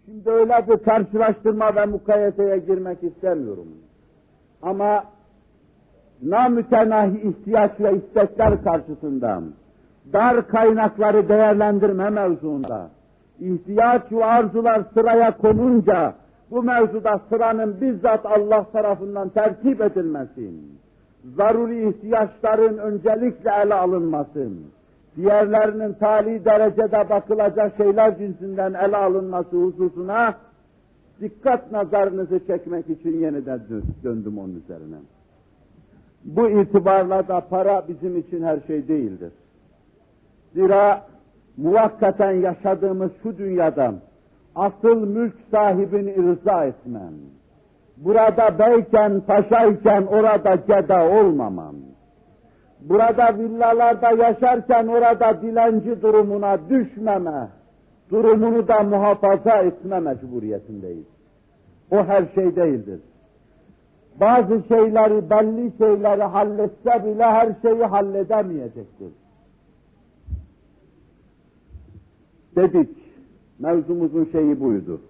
Şimdi öyle bir karşılaştırma ve mukayeseye girmek istemiyorum. Ama namütenahi ihtiyaç ve istekler karşısında, dar kaynakları değerlendirme mevzuunda, ihtiyaç ve arzular sıraya konunca, bu mevzuda sıranın bizzat Allah tarafından tertip edilmesi, zaruri ihtiyaçların öncelikle ele alınması, diğerlerinin tali derecede bakılacak şeyler cinsinden ele alınması hususuna dikkat nazarınızı çekmek için yeniden döndüm onun üzerine. Bu itibarla da para bizim için her şey değildir. Zira muvakkaten yaşadığımız şu dünyadan asıl mülk sahibini irza etmem. Burada beyken, paşayken orada geda olmamam. Burada villalarda yaşarken orada dilenci durumuna düşmeme, durumunu da muhafaza etme mecburiyetindeyiz. O her şey değildir. Bazı şeyleri, belli şeyleri halletse bile her şeyi halledemeyecektir. Dedik, mevzumuzun şeyi buydu.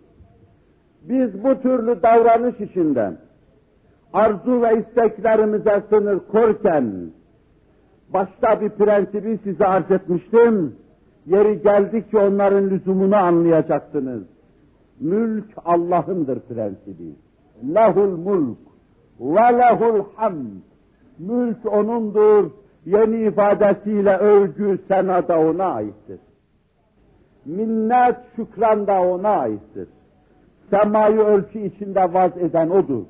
Biz bu türlü davranış içinden arzu ve isteklerimize sınır korken başta bir prensibi size arz etmiştim. Yeri geldikçe onların lüzumunu anlayacaksınız. Mülk Allah'ındır prensibi. Lehul mulk ve lehul hamd. Mülk O'nundur. Yeni ifadesiyle övgü, senada O'na aittir. Minnet, şükran da O'na aittir. Semayı ölçü içinde vaz eden O'dur.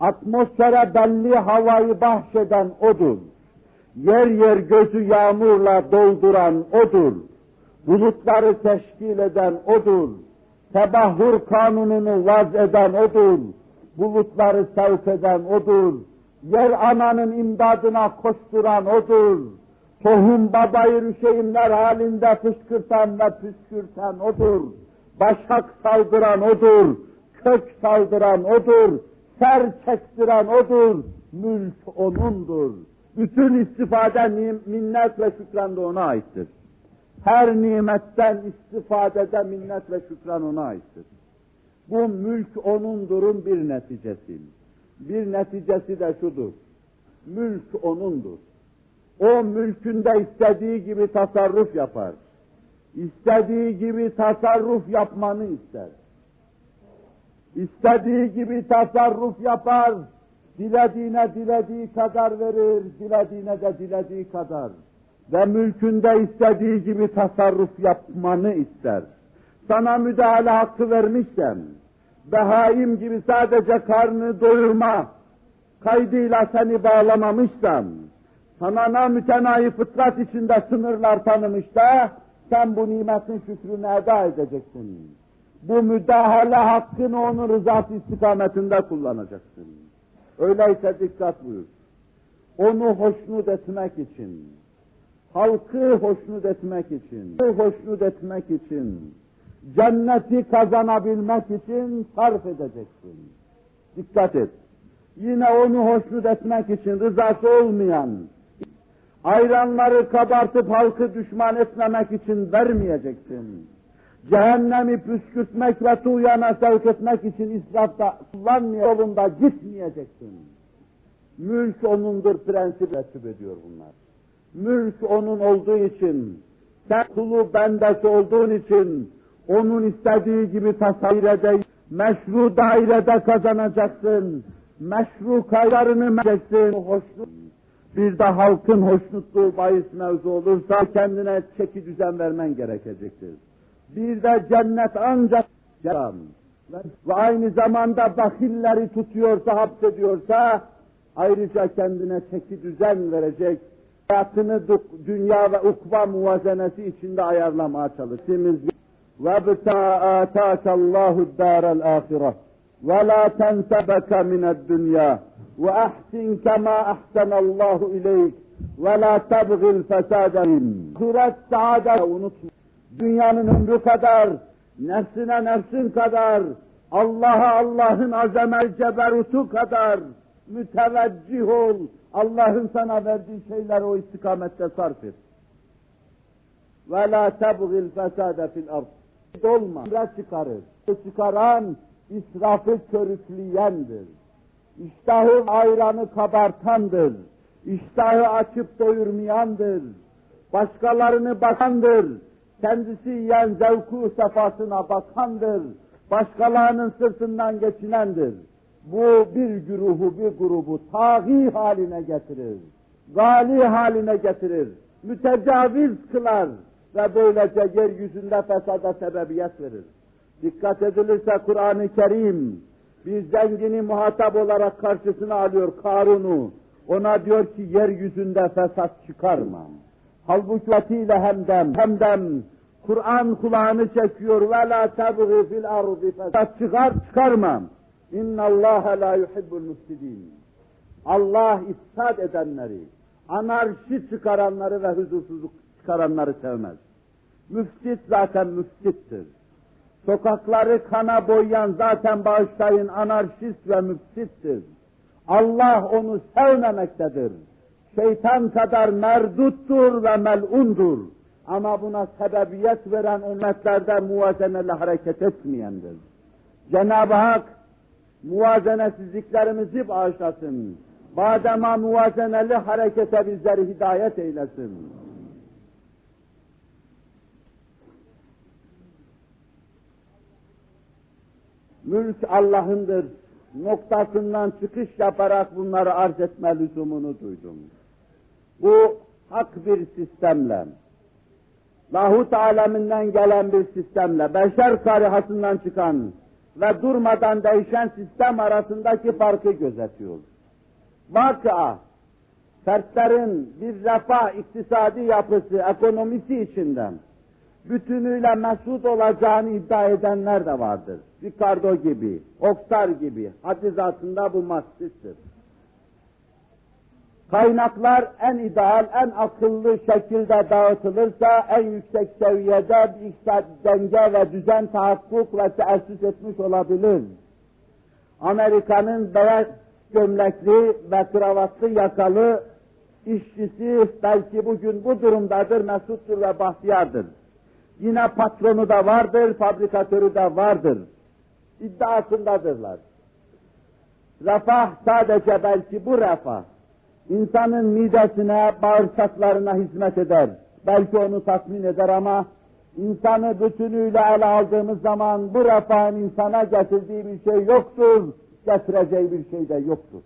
Atmosfere belli havayı bahşeden O'dur. Yer yer gözü yağmurla dolduran O'dur. Bulutları teşkil eden O'dur. Tebahhur kanununu vaz eden O'dur. Bulutları sevk eden O'dur. Yer ananın imdadına koşturan O'dur. Tohum babayı rüşeğimler halinde fışkırtan ve püskürten odur. Başak saldıran odur. Kök saldıran odur. Ser çektiren odur. Mülk onundur. Bütün istifade minnet ve şükran da ona aittir. Her nimetten istifadede minnet ve şükran ona aittir. Bu mülk onundurun bir neticesi. Bir neticesi de şudur. Mülk onundur. O mülkünde istediği gibi tasarruf yapar. İstediği gibi tasarruf yapmanı ister. İstediği gibi tasarruf yapar. Dilediğine dilediği kadar verir, dilediğine de dilediği kadar. Ve mülkünde istediği gibi tasarruf yapmanı ister. Sana müdahale hakkı vermişsem, behaim gibi sadece karnı doyurma kaydıyla seni bağlamamışsam, sana namütenayi fıtrat içinde sınırlar tanımış da, sen bu nimetin şükrünü eda edeceksin. Bu müdahale hakkını onun rızası istikametinde kullanacaksın. Öyleyse dikkat buyur. Onu hoşnut etmek için, halkı hoşnut etmek için, hoşnut etmek için, cenneti kazanabilmek için sarf edeceksin. Dikkat et. Yine onu hoşnut etmek için rızası olmayan, ayranları kabartıp halkı düşman etmemek için vermeyeceksin. Cehennemi püskürtmek ve tuğyana sevk etmek için israfta kullanmaya yolunda gitmeyeceksin. Mülk onundur prensip etip ediyor bunlar. Mülk onun olduğu için, sen kulu bendesi olduğun için, onun istediği gibi tasarrede, meşru dairede kazanacaksın. Meşru kaylarını vereceksin. Hoşnut Bir de halkın hoşnutluğu bahis mevzu olursa kendine çeki düzen vermen gerekecektir. Bir de cennet ancak can ve aynı zamanda bakilleri tutuyorsa, hapsediyorsa ayrıca kendine çeki düzen verecek, hayatını dünya ve ukva muvazenesi içinde ayarlamaya çalıştığımız وَابْتَا آتَاكَ اللّٰهُ الدَّارَ الْآخِرَةِ وَلَا تَنْسَبَكَ مِنَ الدُّنْيَا وَأَحْسِنْ كَمَا أَحْسَنَ اللّٰهُ إِلَيْكَ وَلَا تَبْغِ الْفَسَادَ Ahiret saadet unutma. Dünyanın ömrü kadar, nefsine nefsin kadar, Allah'a Allah'ın azamet ceberutu kadar müteveccih ol. Allah'ın sana verdiği şeyler o istikamette sarf et. Ve la tebgil fesade fil ard. Dolma, çıkarır. Çıkaran israfı körükleyendir. İştahı ayranı kabartandır. İştahı açıp doyurmayandır. Başkalarını bakandır. Kendisi yiyen zevku sefasına bakandır. Başkalarının sırtından geçinendir. Bu bir güruhu, bir grubu taği haline getirir. Gali haline getirir. Mütecaviz kılar ve böylece yeryüzünde fesada sebebiyet verir. Dikkat edilirse Kur'an-ı Kerim bir zengini muhatap olarak karşısına alıyor Karun'u. Ona diyor ki yeryüzünde fesat çıkarma. Halbuki vatiyle hemdem, hemdem Kur'an kulağını çekiyor ve la tebği fil ardı fesat çıkar çıkarma. İnna Allah la yuhibbul müfsidin. Allah ifsad edenleri, anarşi çıkaranları ve huzursuzluk çıkaranları sevmez. Müfsit zaten müfsittir. Sokakları kana boyayan zaten bağışlayın anarşist ve müfsittir. Allah onu sevmemektedir. Şeytan kadar merduttur ve melundur. Ama buna sebebiyet veren ümmetlerde muvazeneli hareket etmeyendir. Cenab-ı Hak muvazenesizliklerimizi bağışlasın. Badema muvazeneli harekete bizleri hidayet eylesin. Mülk Allah'ındır. Noktasından çıkış yaparak bunları arz etme lüzumunu duydum. Bu hak bir sistemle, lahut aleminden gelen bir sistemle, beşer karihasından çıkan ve durmadan değişen sistem arasındaki farkı gözetiyor. Vaka, fertlerin bir refah iktisadi yapısı, ekonomisi içinden bütünüyle mesut olacağını iddia edenler de vardır. Ricardo gibi, Oksar gibi, hadizatında bu mastistir. Kaynaklar en ideal, en akıllı şekilde dağıtılırsa en yüksek seviyede bir iktisat denge ve düzen tahakkuk ve teessüs etmiş olabilir. Amerika'nın beyaz gömlekli ve kravatlı yakalı işçisi belki bugün bu durumdadır, mesuttur ve bahtiyardır. Yine patronu da vardır, fabrikatörü de vardır. İddiasındadırlar. Refah sadece belki bu refah. insanın midesine, bağırsaklarına hizmet eder. Belki onu tatmin eder ama insanı bütünüyle ele aldığımız zaman bu refahın insana getirdiği bir şey yoktur, getireceği bir şey de yoktur.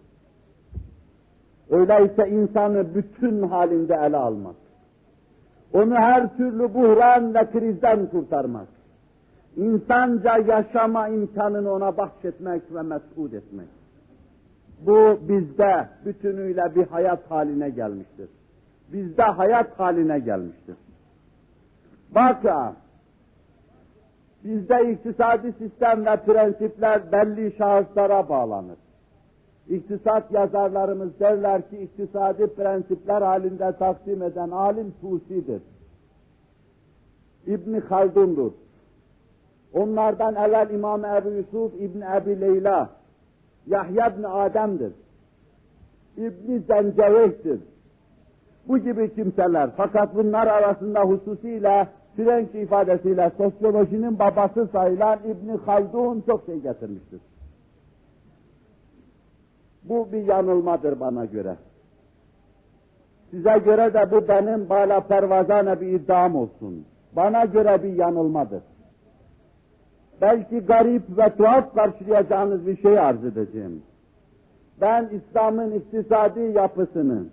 Öyleyse insanı bütün halinde ele almak. Onu her türlü buhran ve krizden kurtarmak. İnsanca yaşama imkanını ona bahşetmek ve mesut etmek. Bu bizde bütünüyle bir hayat haline gelmiştir. Bizde hayat haline gelmiştir. Vaka, bizde iktisadi sistem ve prensipler belli şahıslara bağlanır. İktisat yazarlarımız derler ki iktisadi prensipler halinde takdim eden alim Tusi'dir. İbni Haldun'dur. Onlardan evvel İmam Ebu Yusuf İbn Ebi Leyla, Yahya ibn Adem'dir. İbni Zenceveh'tir. Bu gibi kimseler. Fakat bunlar arasında hususiyle Frenk ifadesiyle sosyolojinin babası sayılan İbni Haldun çok şey getirmiştir. Bu bir yanılmadır bana göre. Size göre de bu benim bala pervazane bir iddiam olsun. Bana göre bir yanılmadır. Belki garip ve tuhaf karşılayacağınız bir şey arz edeceğim. Ben İslam'ın iktisadi yapısını,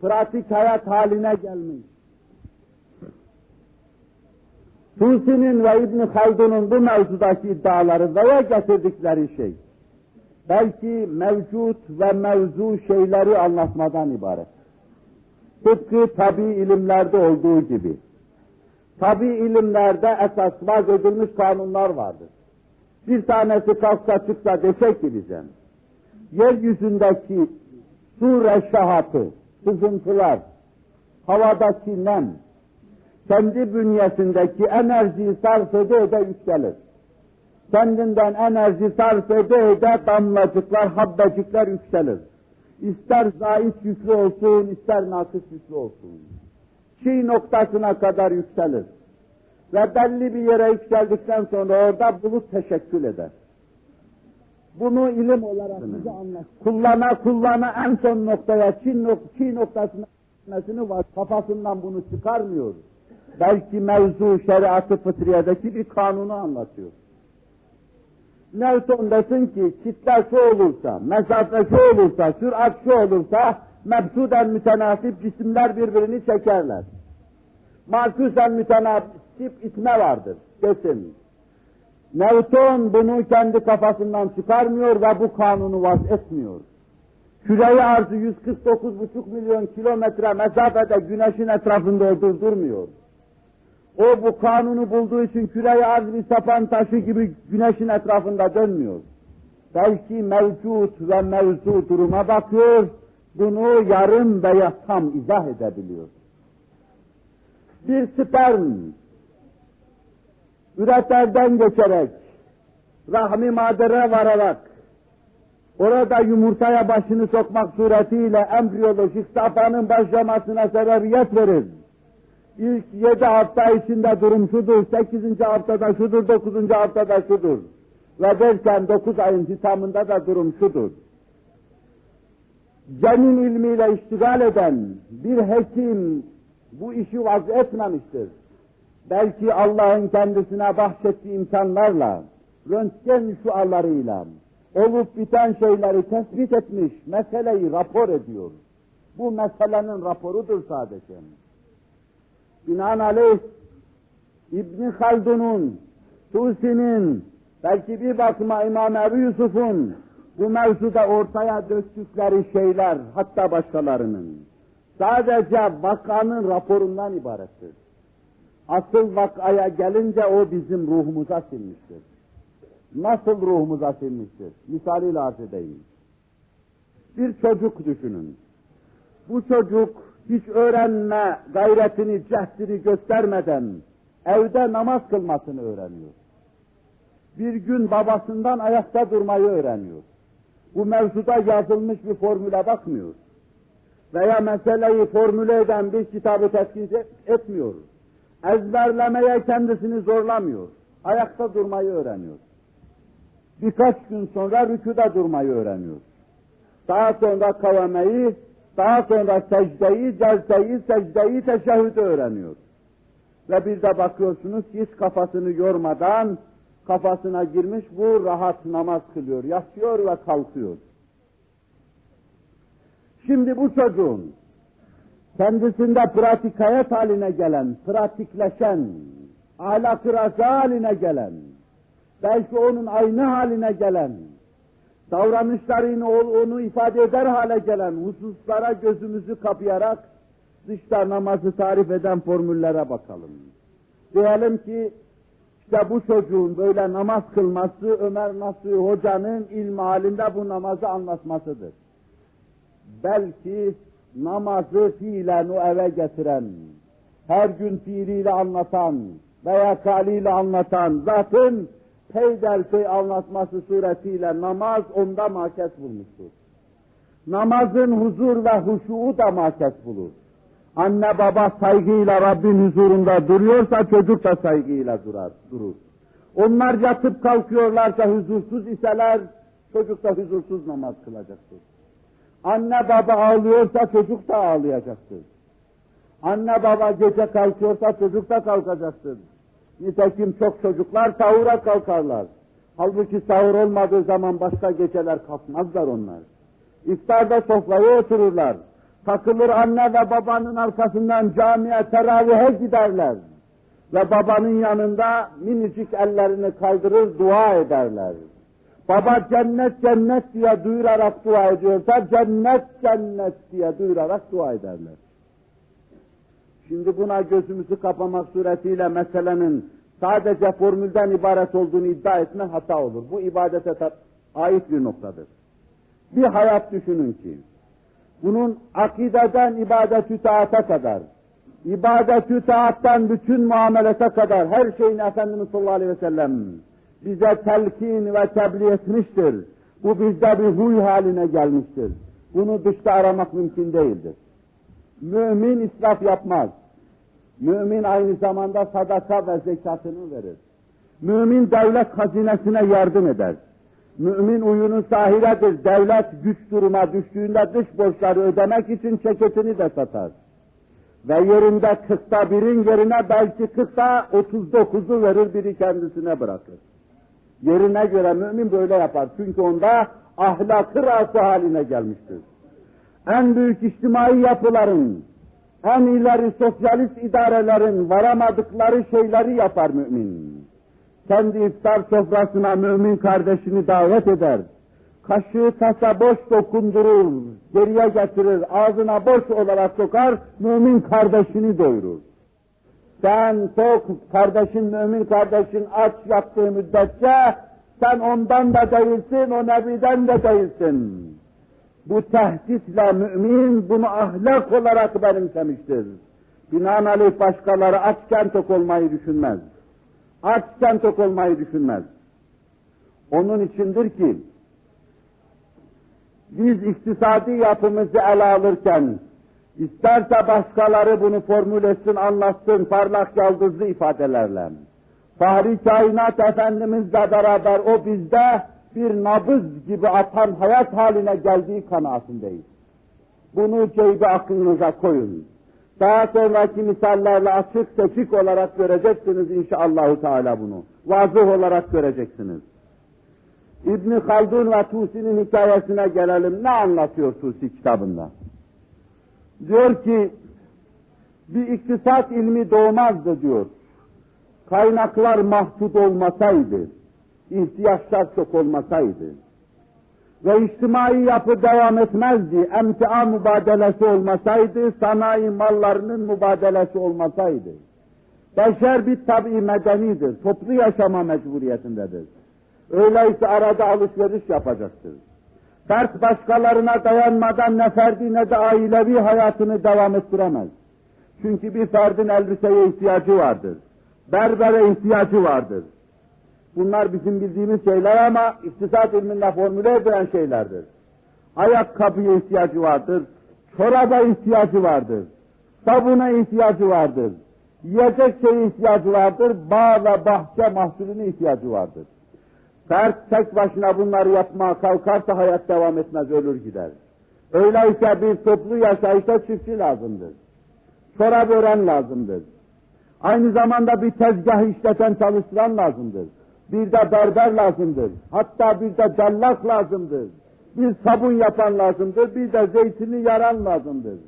pratik hayat haline gelmiş, Tusi'nin ve İbn Haldun'un bu mevzudaki iddiaları veya getirdikleri şey, belki mevcut ve mevzu şeyleri anlatmadan ibaret. Tıpkı tabi ilimlerde olduğu gibi. Tabi ilimlerde esas vaz edilmiş kanunlar vardır. Bir tanesi kalksa çıksa dese ki bize, yeryüzündeki su reşahatı, sızıntılar, havadaki nem, kendi bünyesindeki enerjiyi sarf ede ede yükselir kendinden enerji sarf ede ede damlacıklar, habbecikler yükselir. İster zayıf yüklü olsun, ister nakıs yüklü olsun. Çiğ noktasına kadar yükselir. Ve belli bir yere yükseldikten sonra orada bulut teşekkül eder. Bunu ilim olarak bize anlat. Kullana kullana en son noktaya, çiğ, nok çiğ noktasına gitmesini var. Kafasından bunu çıkarmıyor. Belki mevzu şeriatı fıtriyedeki bir kanunu anlatıyor. Newton desin ki kitle şu olursa, mesafe şu olursa, sürat şu olursa mebsuden mütenasip cisimler birbirini çekerler. Markusen mütenasip itme vardır desin. Newton bunu kendi kafasından çıkarmıyor ve bu kanunu vaz etmiyor. Küreyi arzı 149,5 milyon kilometre mesafede güneşin etrafında durdurmuyor. O bu kanunu bulduğu için küreyi arz bir sapan taşı gibi güneşin etrafında dönmüyor. Belki mevcut ve mevzu duruma bakıyor, bunu yarım veya tam izah edebiliyor. Bir sperm, üreterden geçerek, rahmi madere vararak, orada yumurtaya başını sokmak suretiyle embriyolojik safanın başlamasına sebebiyet verir İlk yedi hafta içinde durum şudur, sekizinci haftada şudur, dokuzuncu haftada şudur. Ve derken dokuz ayın hitamında da durum şudur. Cenin ilmiyle iştigal eden bir hekim bu işi vaz etmemiştir. Belki Allah'ın kendisine bahşettiği imkanlarla, röntgen şualarıyla, olup biten şeyleri tespit etmiş, meseleyi rapor ediyor. Bu meselenin raporudur sadece binaenaleyh İbni Haldun'un, Tusi'nin, belki bir bakıma İmam Ebu Yusuf'un bu mevzuda ortaya döktükleri şeyler, hatta başkalarının, sadece vakanın raporundan ibarettir. Asıl vakaya gelince o bizim ruhumuza silmiştir. Nasıl ruhumuza silmiştir? Misaliyle arz edeyim. Bir çocuk düşünün. Bu çocuk hiç öğrenme gayretini, cehdini göstermeden evde namaz kılmasını öğreniyor. Bir gün babasından ayakta durmayı öğreniyor. Bu mevzuda yazılmış bir formüle bakmıyor. Veya meseleyi formüle eden bir kitabı tetkik etmiyor. Ezberlemeye kendisini zorlamıyor. Ayakta durmayı öğreniyor. Birkaç gün sonra rükuda durmayı öğreniyor. Daha sonra kavameyi, daha sonra secdeyi, celseyi, secdeyi, teşehhüdü öğreniyor. Ve bir de bakıyorsunuz hiç kafasını yormadan kafasına girmiş bu rahat namaz kılıyor, yatıyor ve kalkıyor. Şimdi bu çocuğun kendisinde pratik hayat haline gelen, pratikleşen, ahlak-ı haline gelen, belki onun aynı haline gelen, davranışlarını onu ifade eder hale gelen hususlara gözümüzü kapayarak dışta namazı tarif eden formüllere bakalım. Diyelim ki işte bu çocuğun böyle namaz kılması Ömer Nasuhi Hoca'nın ilmi halinde bu namazı anlatmasıdır. Belki namazı fiilen o eve getiren, her gün fiiliyle anlatan veya kaliyle anlatan zatın peyderpey anlatması suretiyle namaz onda mahkes bulmuştur. Namazın huzur ve huşuğu da mahkes bulur. Anne baba saygıyla Rabbin huzurunda duruyorsa çocuk da saygıyla durar, durur. Onlar yatıp kalkıyorlarsa huzursuz iseler çocuk da huzursuz namaz kılacaktır. Anne baba ağlıyorsa çocuk da ağlayacaktır. Anne baba gece kalkıyorsa çocuk da kalkacaktır. Nitekim çok çocuklar sahura kalkarlar. Halbuki sahur olmadığı zaman başka geceler kalkmazlar onlar. İftarda sofraya otururlar. Takılır anne ve babanın arkasından camiye teravihe giderler. Ve babanın yanında minicik ellerini kaldırır dua ederler. Baba cennet cennet diye duyurarak dua ediyorsa cennet cennet diye duyurarak dua ederler. Şimdi buna gözümüzü kapamak suretiyle meselenin sadece formülden ibaret olduğunu iddia etme hata olur. Bu ibadete ait bir noktadır. Bir hayat düşünün ki, bunun akideden ibadet-ü taata kadar, ibadet-ü taattan bütün muamelete kadar her şeyin Efendimiz sallallahu aleyhi ve sellem bize telkin ve tebliğ etmiştir. Bu bizde bir huy haline gelmiştir. Bunu dışta aramak mümkün değildir. Mümin israf yapmaz. Mümin aynı zamanda sadaka ve zekatını verir. Mümin devlet hazinesine yardım eder. Mümin uyunun sahiredir. Devlet güç duruma düştüğünde dış borçları ödemek için çeketini de satar. Ve yerinde kırkta birin yerine belki kırkta otuz dokuzu verir biri kendisine bırakır. Yerine göre mümin böyle yapar. Çünkü onda ahlakı rası haline gelmiştir. En büyük içtimai yapıların, en ileri sosyalist idarelerin varamadıkları şeyleri yapar mümin. Kendi iftar sofrasına mümin kardeşini davet eder. Kaşığı tasa boş dokundurur, geriye getirir, ağzına boş olarak sokar, mümin kardeşini doyurur. Sen tok, kardeşin, mümin kardeşin aç yaptığı müddetçe, sen ondan da değilsin, o nebiden de değilsin. Bu tehdisle mümin bunu ahlak olarak benimsemiştir. Binaenaleyh başkaları açken tok olmayı düşünmez. Açken tok olmayı düşünmez. Onun içindir ki, biz iktisadi yapımızı ele alırken, isterse başkaları bunu formül etsin, anlatsın parlak yaldızlı ifadelerle. Fahri kainat Efendimizle beraber o bizde bir nabız gibi atan hayat haline geldiği kanaatindeyiz. Bunu ceybe aklınıza koyun. Daha sonraki misallerle açık seçik olarak göreceksiniz inşallahü teala bunu. Vazıh olarak göreceksiniz. İbn Haldun ve Tusi'nin hikayesine gelelim. Ne anlatıyor Tusi kitabında? Diyor ki, bir iktisat ilmi doğmazdı diyor. Kaynaklar mahdut olmasaydı, ihtiyaçlar çok olmasaydı ve içtimai yapı devam etmezdi, emtia mübadelesi olmasaydı, sanayi mallarının mübadelesi olmasaydı. Beşer bir tabi medenidir, toplu yaşama mecburiyetindedir. Öyleyse arada alışveriş yapacaktır. Fert başkalarına dayanmadan ne ferdi ne de ailevi hayatını devam ettiremez. Çünkü bir ferdin elbiseye ihtiyacı vardır. Berbere ihtiyacı vardır. Bunlar bizim bildiğimiz şeyler ama iktisat ilminde formüle edilen şeylerdir. Ayakkabıya ihtiyacı vardır, çoraba ihtiyacı vardır, sabuna ihtiyacı vardır, yiyecek şeye ihtiyacı vardır, bağ ve bahçe mahsulüne ihtiyacı vardır. Fert tek başına bunları yapmaya kalkarsa hayat devam etmez, ölür gider. Öyleyse bir toplu yaşayışta çiftçi lazımdır. Çorap ören lazımdır. Aynı zamanda bir tezgah işleten çalıştıran lazımdır. Bir de berber lazımdır. Hatta bir de callak lazımdır. Bir sabun yapan lazımdır. Bir de zeytini yaran lazımdır.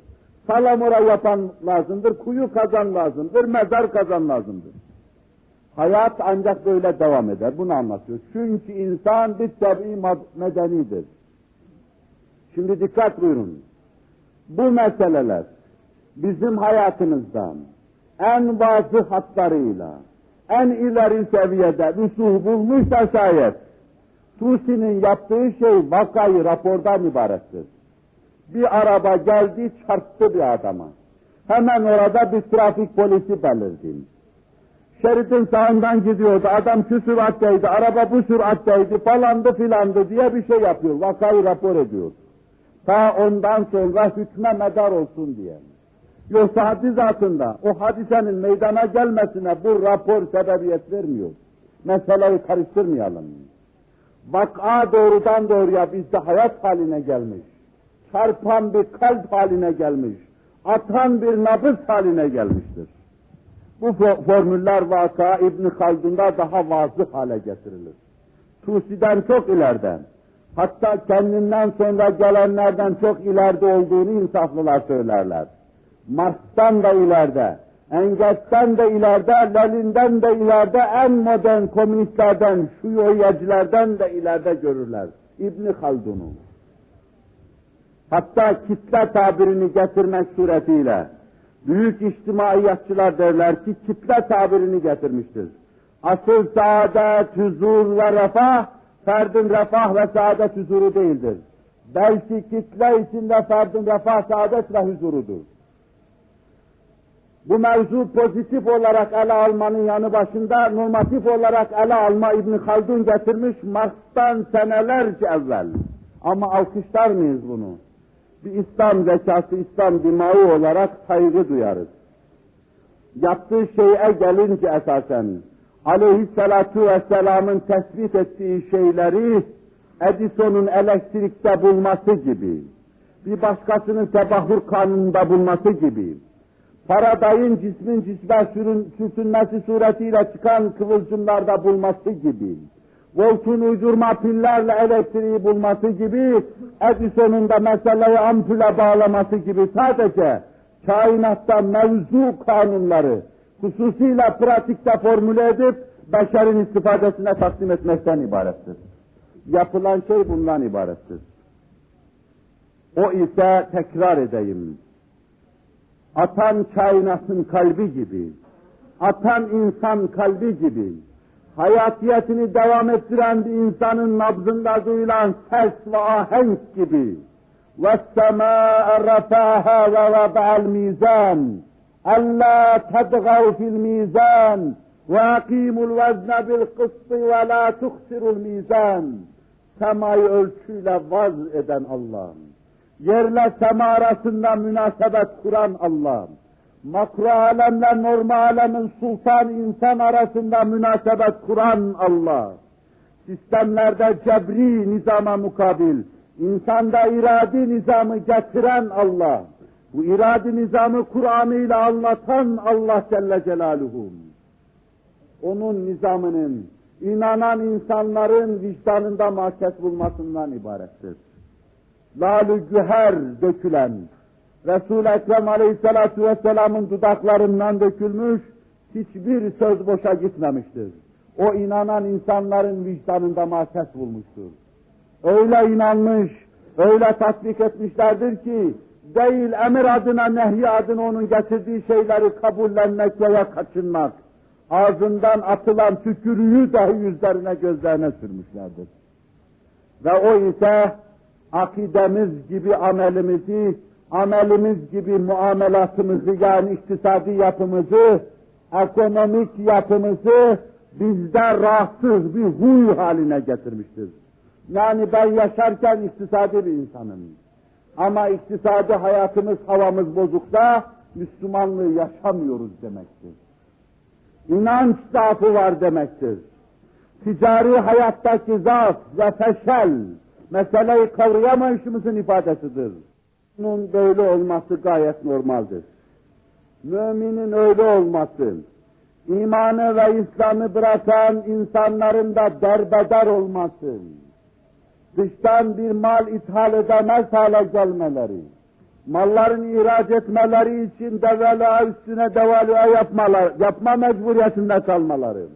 Salamura yapan lazımdır. Kuyu kazan lazımdır. Mezar kazan lazımdır. Hayat ancak böyle devam eder. Bunu anlatıyor. Çünkü insan bir tabi medenidir. Şimdi dikkat buyurun. Bu meseleler bizim hayatımızdan en vazı hatlarıyla, en ileri seviyede vusuh bulmuş da şayet Tusi'nin yaptığı şey vakayı rapordan ibarettir. Bir araba geldi çarptı bir adama. Hemen orada bir trafik polisi belirdi. Şeridin sağından gidiyordu, adam şu süratteydi, araba bu süratteydi, falandı filandı diye bir şey yapıyor, vakayı rapor ediyor. Ta ondan sonra hükme medar olsun diye. Yoksa hadis zatında o hadisenin meydana gelmesine bu rapor sebebiyet vermiyor. Meseleyi karıştırmayalım. Vaka doğrudan doğruya bizde hayat haline gelmiş. Çarpan bir kalp haline gelmiş. Atan bir nabız haline gelmiştir. Bu formüller vaka İbn Haldun'da daha vazı hale getirilir. Tusi'den çok ileriden, hatta kendinden sonra gelenlerden çok ileride olduğunu insaflılar söylerler. Mars'tan da ileride, Engels'ten de ileride, Lenin'den de ileride, en modern komünistlerden, şuyoyecilerden de ileride görürler. İbni Haldun'u. Hatta kitle tabirini getirmek suretiyle, büyük içtimaiyatçılar derler ki kitle tabirini getirmiştir. Asıl saadet, huzur ve refah, ferdin refah ve saadet huzuru değildir. Belki kitle içinde ferdin refah, saadet ve huzurudur. Bu mevzu pozitif olarak ele almanın yanı başında normatif olarak ele alma İbn Haldun getirmiş Marx'tan senelerce evvel. Ama alkışlar mıyız bunu? Bir İslam zekası, İslam dimağı olarak saygı duyarız. Yaptığı şeye gelince esasen aleyhissalatu vesselamın tespit ettiği şeyleri Edison'un elektrikte bulması gibi, bir başkasının tebahür kanununda bulması gibi, Faraday'ın cismin cisme sürün, sürtünmesi suretiyle çıkan kıvılcımlarda bulması gibi, voltun uydurma pillerle elektriği bulması gibi, Edison'un da meseleyi ampule bağlaması gibi sadece kainatta mevzu kanunları hususuyla pratikte formüle edip beşerin istifadesine takdim etmekten ibarettir. Yapılan şey bundan ibarettir. O ise tekrar edeyim, atan kainatın kalbi gibi, atan insan kalbi gibi, hayatiyetini devam ettiren bir insanın nabzında duyulan ses ve ahenk gibi, وَالسَّمَاءَ رَفَاهَا وَوَضَعَ الْمِيزَانِ أَلَّا تَدْغَوْا فِي الْمِيزَانِ وَاقِيمُوا الْوَزْنَ بِالْقِسْطِ وَلَا تُخْسِرُوا الْمِيزَانِ Semayı ölçüyle vaz eden Allah'ım yerle sema arasında münasebet kuran Allah, makru alemle normal alemin sultan insan arasında münasebet kuran Allah, sistemlerde cebri nizama mukabil, insanda iradi nizamı getiren Allah, bu iradi nizamı Kur'an'ıyla anlatan Allah Celle Celaluhu, onun nizamının inanan insanların vicdanında mahkes bulmasından ibarettir lalü güher dökülen, Resul-i Ekrem Aleyhisselatü Vesselam'ın dudaklarından dökülmüş, hiçbir söz boşa gitmemiştir. O inanan insanların vicdanında mahkes bulmuştur. Öyle inanmış, öyle tatbik etmişlerdir ki, değil emir adına, nehy adına onun getirdiği şeyleri kabullenmek veya kaçınmak, ağzından atılan tükürüğü dahi yüzlerine gözlerine sürmüşlerdir. Ve o ise akidemiz gibi amelimizi, amelimiz gibi muamelatımızı yani iktisadi yapımızı, ekonomik yapımızı bizde rahatsız bir huy haline getirmiştir. Yani ben yaşarken iktisadi bir insanım. Ama iktisadi hayatımız, havamız bozuksa Müslümanlığı yaşamıyoruz demektir. İnanç zaafı var demektir. Ticari hayattaki zaaf ve feşel, meseleyi kavrayamayışımızın ifadesidir. Bunun böyle olması gayet normaldir. Müminin öyle olması, imanı ve İslam'ı bırakan insanların da derbeder olması, dıştan bir mal ithal edemez hale gelmeleri, malların ihraç etmeleri için devalüa üstüne devalüa yapmalar, yapma mecburiyetinde kalmaları,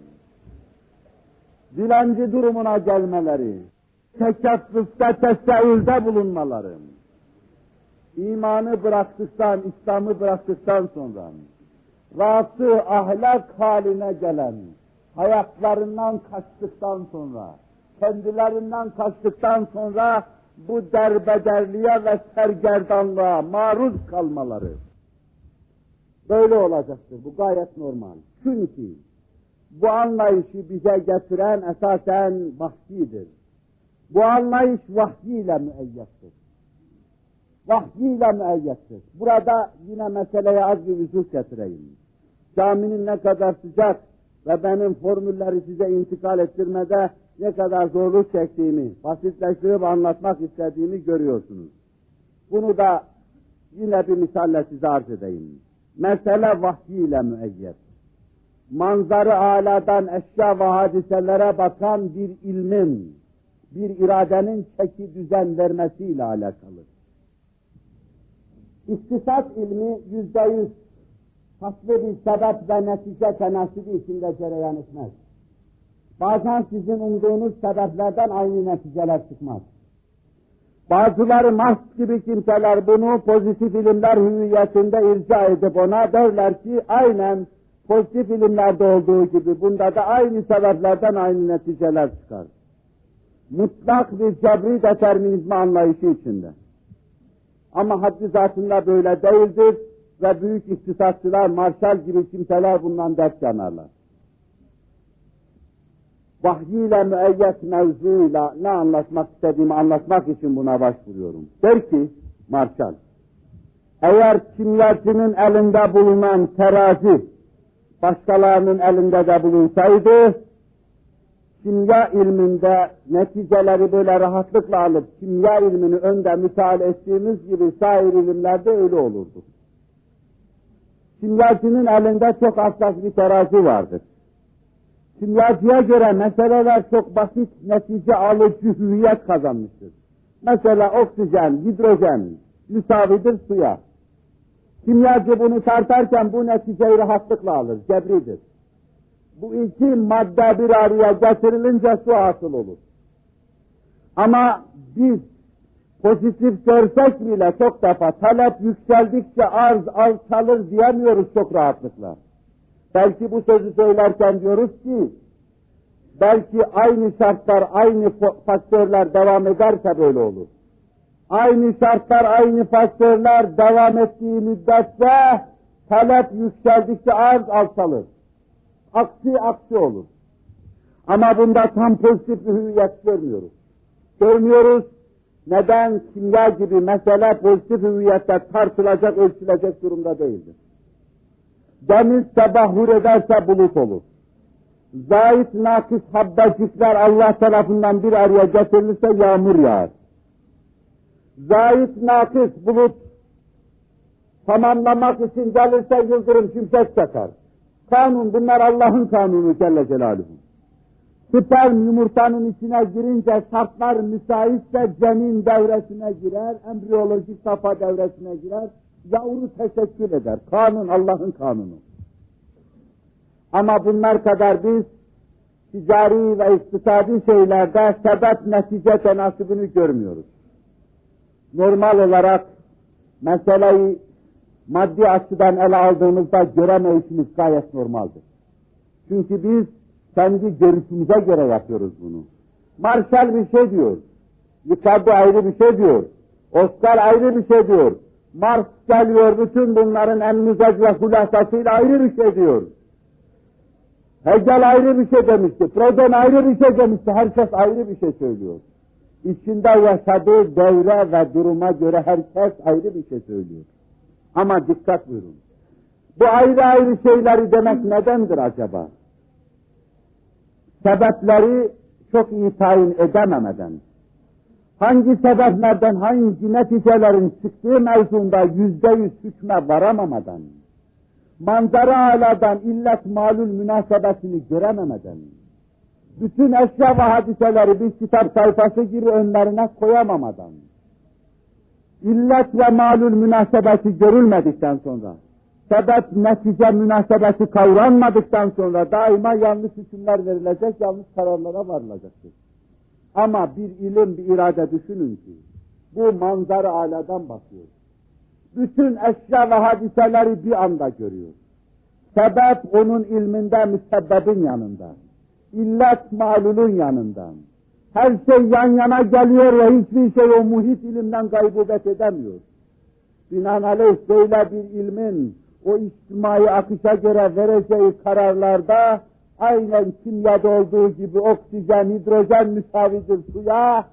dilenci durumuna gelmeleri, tekeffüste, tesahülde bulunmaları, imanı bıraktıktan, İslam'ı bıraktıktan sonra, rahatı ahlak haline gelen, hayatlarından kaçtıktan sonra, kendilerinden kaçtıktan sonra bu derbederliğe ve sergerdanlığa maruz kalmaları. Böyle olacaktır. Bu gayet normal. Çünkü bu anlayışı bize getiren esasen vahyidir. Bu anlayış vahyiyle müeyyettir. Vahyiyle müeyyettir. Burada yine meseleye az bir vücut getireyim. Caminin ne kadar sıcak ve benim formülleri size intikal ettirmede ne kadar zorluk çektiğimi, basitleştirip anlatmak istediğimi görüyorsunuz. Bunu da yine bir misalle size arz edeyim. Mesele vahyiyle müeyyet. Manzarı aladan eşya ve hadiselere bakan bir ilmin, bir iradenin çeki düzen vermesiyle alakalı. İktisat ilmi yüzde yüz faslı bir sebep ve netice tenasibi içinde cereyan etmez. Bazen sizin umduğunuz sebeplerden aynı neticeler çıkmaz. Bazıları Marx gibi kimseler bunu pozitif ilimler hüviyetinde irca edip ona derler ki aynen pozitif ilimlerde olduğu gibi bunda da aynı sebeplerden aynı neticeler çıkar. Mutlak bir cebri determinizma anlayışı içinde. Ama haddi zatında böyle değildir ve büyük iktisatçılar, Marshall gibi kimseler bundan dert yanarlar vahyiyle müeyyet mevzuyla ne anlatmak istediğimi anlatmak için buna başvuruyorum. Der ki Marshall, eğer kimyacının elinde bulunan terazi başkalarının elinde de bulunsaydı, kimya ilminde neticeleri böyle rahatlıkla alıp kimya ilmini önde müteal ettiğimiz gibi sair ilimlerde öyle olurdu. Kimyacının elinde çok hassas bir terazi vardır. Kimyacıya göre meseleler çok basit, netice alıcı hüviyet kazanmıştır. Mesela oksijen, hidrojen müsavidir suya. Kimyacı bunu tartarken bu neticeyi rahatlıkla alır, cebridir. Bu iki madde bir araya getirilince su hasıl olur. Ama biz pozitif görsek bile çok defa talep yükseldikçe arz alçalır diyemiyoruz çok rahatlıkla. Belki bu sözü söylerken diyoruz ki, belki aynı şartlar, aynı faktörler devam ederse böyle olur. Aynı şartlar, aynı faktörler devam ettiği müddetçe talep yükseldikçe arz alçalır. Aksi aksi olur. Ama bunda tam pozitif bir hüviyet görmüyoruz. Görmüyoruz. Neden kimya gibi mesele pozitif hüviyette tartılacak, ölçülecek durumda değildir. Deniz tebahhur ederse bulut olur. Zahit nakis habbecikler Allah tarafından bir araya getirilirse yağmur yağar. Zahit nakis bulut tamamlamak için gelirse yıldırım şimşek çakar. Kanun, bunlar Allah'ın kanunu Celle Celaluhu. Sperm yumurtanın içine girince şartlar müsaitse cenin devresine girer, embriyolojik safa devresine girer, yavru teşekkür eder. Kanun Allah'ın kanunu. Ama bunlar kadar biz ticari ve iktisadi şeylerde sebep netice tenasibini görmüyoruz. Normal olarak meseleyi maddi açıdan ele aldığımızda göremeyişimiz gayet normaldir. Çünkü biz kendi görüşümüze göre yapıyoruz bunu. Marshall bir şey diyor. Ricardo ayrı bir şey diyor. Oscar ayrı bir şey diyor. Marx geliyor bütün bunların en müzec ve hulasasıyla ayrı bir şey diyor. Hegel ayrı bir şey demişti. Proudhon ayrı bir şey demişti. Herkes ayrı bir şey söylüyor. İçinde yaşadığı devre ve duruma göre herkes ayrı bir şey söylüyor. Ama dikkat buyurun. Bu ayrı ayrı şeyleri demek nedendir acaba? Sebepleri çok iyi tayin edememeden, hangi sebeplerden hangi neticelerin çıktığı mevzunda yüzde yüz hükme varamamadan, manzara aladan illet malul münasebetini görememeden, bütün eşya ve hadiseleri bir kitap sayfası gibi önlerine koyamamadan, illet ve malul münasebeti görülmedikten sonra, sebep netice münasebeti kavranmadıktan sonra daima yanlış hükümler verilecek, yanlış kararlara varılacaktır. Ama bir ilim, bir irade düşünün ki, bu manzara aladan bakıyor. Bütün eşya ve hadiseleri bir anda görüyor. Sebep onun ilminde müsebbebin yanında. İllet malulun yanında. Her şey yan yana geliyor ve hiçbir şey o muhit ilimden gaybubet edemiyor. Binaenaleyh böyle bir ilmin o içtimai akışa göre vereceği kararlarda aynen kimyada olduğu gibi oksijen, hidrojen müsavidir suya,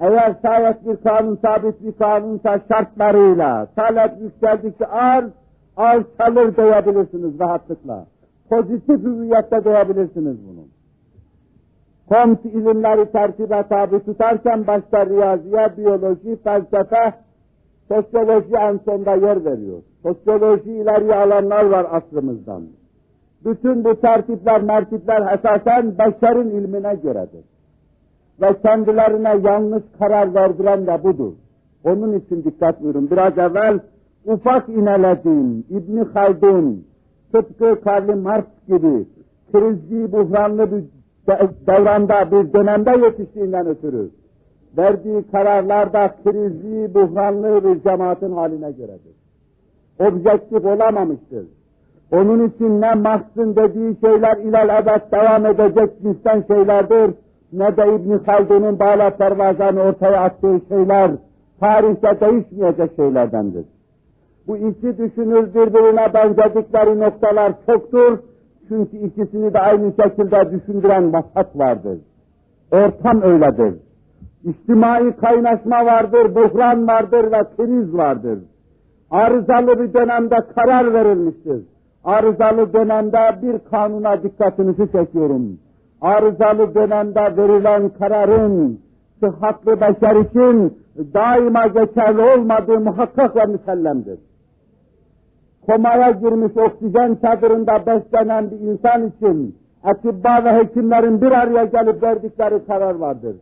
eğer şayet bir kanun sabit bir kanunsa şartlarıyla talep yükseldikçe arz, arz çalır diyebilirsiniz rahatlıkla. Pozitif hüviyette diyebilirsiniz bunu. Kont ilimleri tertibe tabi tutarken başta riyaziye, biyoloji, felsefe, sosyoloji en sonda yer veriyor. Sosyoloji ileri alanlar var aslımızdan. Bütün bu tertipler, mertipler esasen beşerin ilmine göredir. Ve kendilerine yanlış karar verdiren de budur. Onun için dikkat buyurun. Biraz evvel ufak inelediğim İbni Haldun, tıpkı Karl Marx gibi krizli, buhranlı bir devranda, bir dönemde yetiştiğinden ötürü verdiği kararlarda krizli, buhranlı bir cemaatin haline göredir. Objektif olamamıştır. Onun için ne Marx'ın dediği şeyler ilal ebed devam edecek cinsten şeylerdir, ne de İbn Haldun'un bağla pervazanı ortaya attığı şeyler tarihte değişmeyecek şeylerdendir. Bu iki düşünür birbirine benzedikleri noktalar çoktur. Çünkü ikisini de aynı şekilde düşündüren vasat vardır. Ortam öyledir. İçtimai kaynaşma vardır, buhran vardır ve kriz vardır. Arızalı bir dönemde karar verilmiştir. Arızalı dönemde bir kanuna dikkatinizi çekiyorum. Arızalı dönemde verilen kararın sıhhatlı beşer için daima geçerli olmadığı muhakkak ve müsellemdir. Komaya girmiş oksijen çadırında beslenen bir insan için atibba ve hekimlerin bir araya gelip verdikleri karar vardır.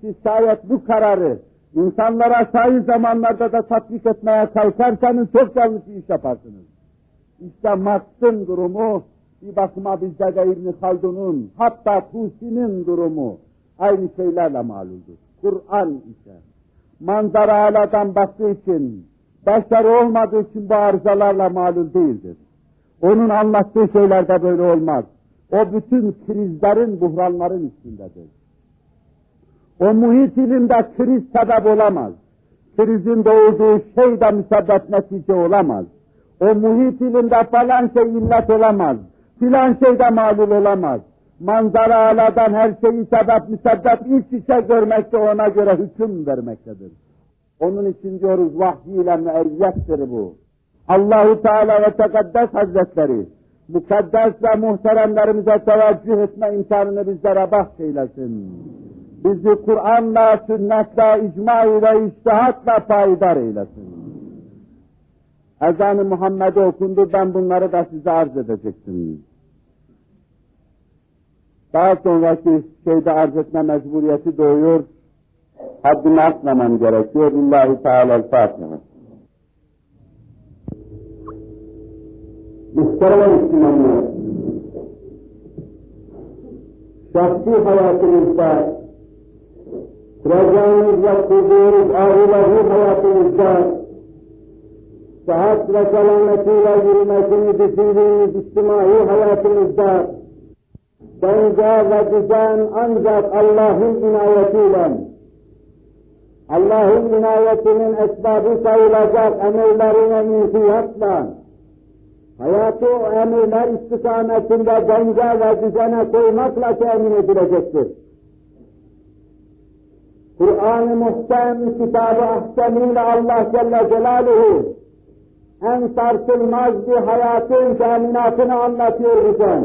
Siz şayet bu kararı insanlara sahih zamanlarda da tatbik etmeye kalkarsanız çok yanlış bir iş yaparsınız. İşte Marx'ın durumu, bir bakıma bizde de İbn Haldun'un, hatta Tusi'nin durumu aynı şeylerle maluldur. Kur'an ise manzara aladan baktığı için, beşer olmadığı için bu arızalarla malul değildir. Onun anlattığı şeylerde böyle olmaz. O bütün krizlerin, buhranların üstündedir. O muhit ilimde kriz sebep olamaz. Krizin doğurduğu şey de müsebbet netice olamaz. O muhit ilimde falan şey illet olamaz. Filan şey de malul olamaz. Manzara aladan her şeyi sebep müsebbet iç içe görmekte ona göre hüküm vermektedir. Onun için diyoruz vahyiyle müeyyettir bu. Allahu Teala ve Tekaddes Hazretleri mukaddes ve muhteremlerimize teveccüh etme imkanını bizlere bahşeylesin bizi Kur'an'la, sünnetle, icma ile, iştihatla payidar eylesin. Ezan-ı Muhammed'e okundu, ben bunları da size arz edecektim. Daha sonraki şeyde arz etme mecburiyeti doğuyor, haddini atmamam gerekiyor. Lillahi Teala'l-Fatiha. Muhterem Müslümanlar, şahsi hayatınızda kuracağınız ve kurduğunuz ahirevi hayatınızda sıhhat ve selametiyle yürümesini düşündüğünüz içtimai hayatınızda denge ve düzen ancak Allah'ın inayetiyle Allah'ın inayetinin esbabı sayılacak emirlerine inkiyatla, hayatı o emirler istikametinde denge ve düzene koymakla temin edilecektir. Kur'an-ı Muhtem kitabı ahseniyle Allah Celle Celaluhu en sarsılmaz bir hayatın teminatını anlatıyor bize.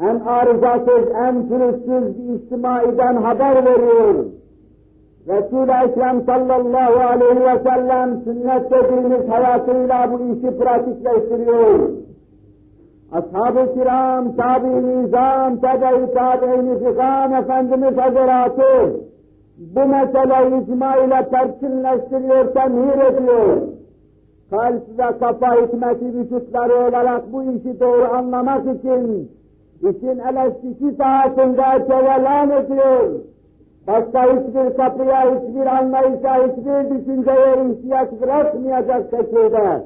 En arızasız, en pürüzsüz bir içtimaiden haber veriyor. Resul-i Ekrem sallallahu aleyhi ve sellem sünnet dediğimiz hayatıyla bu işi pratikleştiriyor. Ashab-ı kiram, tabi-i nizam, tebe-i tabi-i Efendimiz Hazretleri bu meseleyi icma ile perçinleştiriyor, temhir ediyor. Kalp ve kafa hikmeti vücutları olarak bu işi doğru anlamak için işin eleştiki saatinde cevelan ediyor. Başka hiçbir kapıya, hiçbir anlayışa, hiçbir düşünceye ihtiyaç bırakmayacak şekilde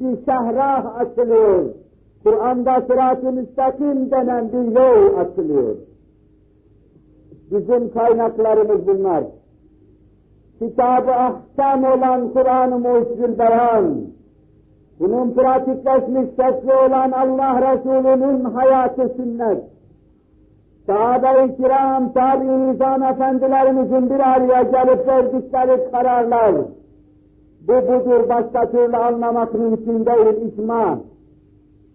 bir şehrah açılıyor. Kur'an'da sırat-ı müstakim denen bir yol açılıyor. Bizim kaynaklarımız bunlar. Kitab-ı ahkam olan Kur'an-ı Mucizül Beyan, bunun pratikleşmiş şekli olan Allah Resulü'nün hayatı sünnet, sahabe-i kiram, tabi-i nizam efendilerimizin bir araya gelip verdikleri kararlar, bu budur başka türlü anlamak mümkün değil icma.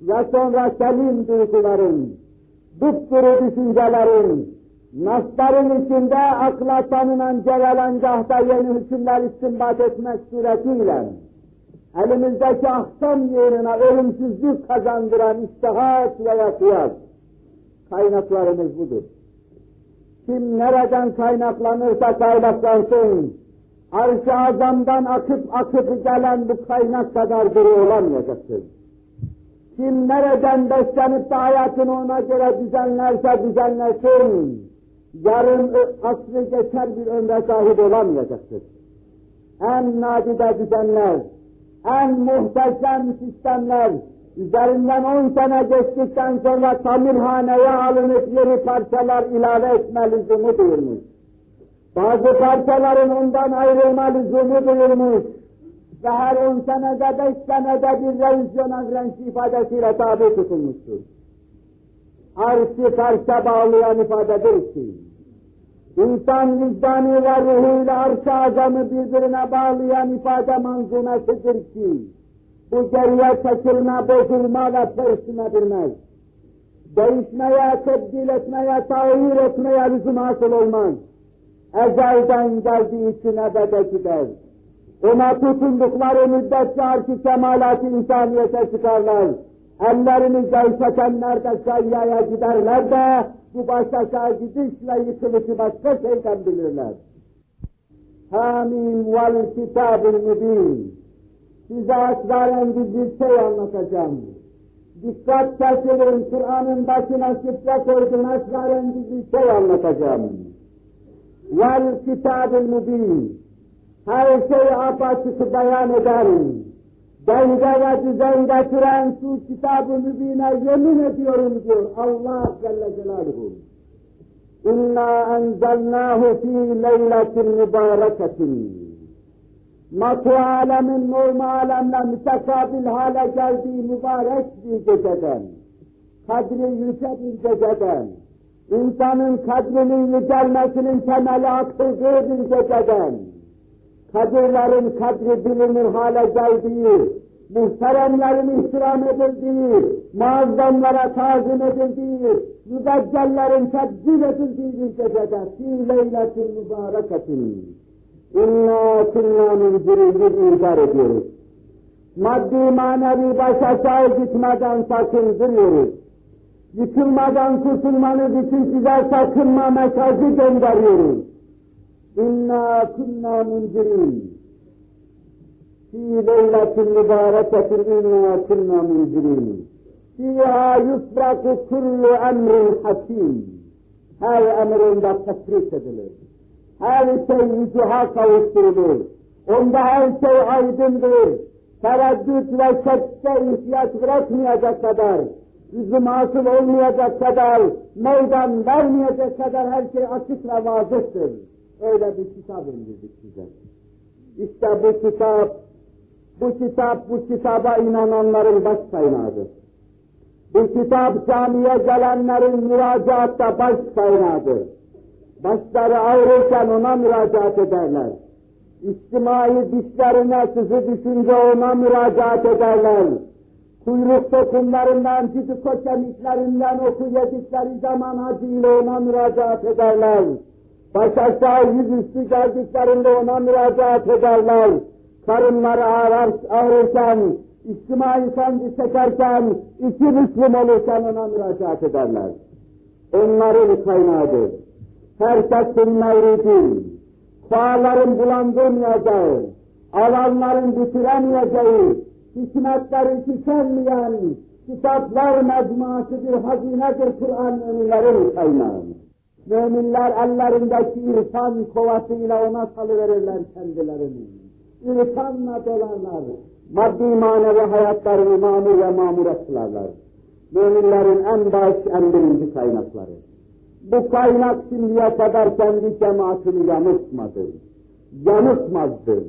Ya sonra selim duyguların, dupduru düşüncelerin, nasların içinde akla tanınan cevelangahta yeni hükümler istinbat etmek suretiyle, elimizdeki ahkam yerine ölümsüzlük kazandıran iştihat ve kıyas, kaynaklarımız budur. Kim nereden kaynaklanırsa kaynaklansın, arş-ı azamdan akıp akıp gelen bu kaynak kadar biri olamayacaktır. Kim nereden beslenip de hayatını ona göre düzenlerse düzenlesin, yarın asrı geçer bir ömre sahip olamayacaktır. En nadide düzenler, en muhteşem sistemler, üzerinden on sene geçtikten sonra tamirhaneye alınıp yeni parçalar ilave etme lüzumu duyulmuş. Bazı parçaların ondan ayrılma lüzumu duyulmuş. Ve her on senede, beş senede bir revizyona renk ifadesiyle tabi tutulmuştur. Arşı parça bağlayan ifadedir ki, İnsan vicdanı ve ruhuyla arş-ı azamı birbirine bağlayan ifade manzumesidir ki, bu geriye çekilme, bozulma ve tersine bilmez. Değişmeye, tebdil etmeye, tahir etmeye lüzum hasıl olmaz. Ezelden geldiği için ebede gider. Ona tutundukları müddetçe arş-ı kemalat-ı insaniyete çıkarlar. Ellerini gevşetenler de sayyaya giderler de bu baş aşağı gidiş ve yıkılışı başka şeyden bilirler. Hamim vel kitab-ı mübin. Size asrarengiz bir şey anlatacağım. Dikkat kesilir, Kur'an'ın başına şifre koydum, esrarengiz bir şey anlatacağım. Vel kitab-ı mübin. Her şeyi apaçık beyan ederim denge ve düzen getiren şu kitab-ı mübine yemin ediyorum diyor Allah Celle Celaluhu. İnna enzelnâhu fî leyletin mübâreketin. Matu alemin norma alemle mütekabil hale geldiği mübarek bir geceden, kadri yüce bir geceden, insanın kadrinin yücelmesinin temeli atıldığı bir geceden, kadirlerin kadri bilinir hale geldiği, muhteremlerin ihtiram edildiği, muazzamlara tazim edildiği, mübeccellerin tebdil edildiği bir gecede, fî leyletin mübareketin, inna künna münzirî inkar ediyoruz. Maddi manevi baş aşağı gitmeden sakındırıyoruz. Yıkılmadan kurtulmanız için size sakınma mesajı gönderiyoruz. İnna kunna munzirin. Fi leyletin mübareketin inna kunna munzirin. Fiha yusraku kullu emrin hakim. Her emrinde tasrif edilir. Her şey yücuha kavuşturulur. Onda her şey aydındır. Tereddüt ve şekke ihtiyaç bırakmayacak kadar, yüzüm hasıl olmayacak kadar, meydan vermeyecek kadar her şey açık ve vazıhtır. Öyle bir kitap indirdik size. İşte bu kitap, bu kitap, bu kitaba inananların baş kaynağıdır. Bu kitap camiye gelenlerin müracaatta baş kaynağıdır. Başları ağrırken ona müracaat ederler. İçtimai dişlerine sızı düşünce ona müracaat ederler. Kuyruk dokunlarından, cidiko kemiklerinden oku yedikleri zaman acıyla ona müracaat ederler. Baş aşağı yüzüstü geldiklerinde ona müracaat ederler. Karınları ağrar, ağrırken, içtimai sancı çekerken, iki Müslüm olurken ona müracaat ederler. Onların kaynağıdır. Herkesin mevridi, Bağların bulandırmayacağı, alanların bitiremeyeceği, hikmetleri tükenmeyen kitaplar mecmuası bir hazinedir Kur'an müminlerin kaynağı. Müminler ellerindeki irfan kovasıyla ona salıverirler kendilerini. İrfanla dolarlar. Maddi manevi hayatlarını mamur ve mamur kılarlar. Müminlerin en baş, en birinci kaynakları. Bu kaynak şimdiye kadar kendi cemaatini yanıltmadı. Yanıltmazdı.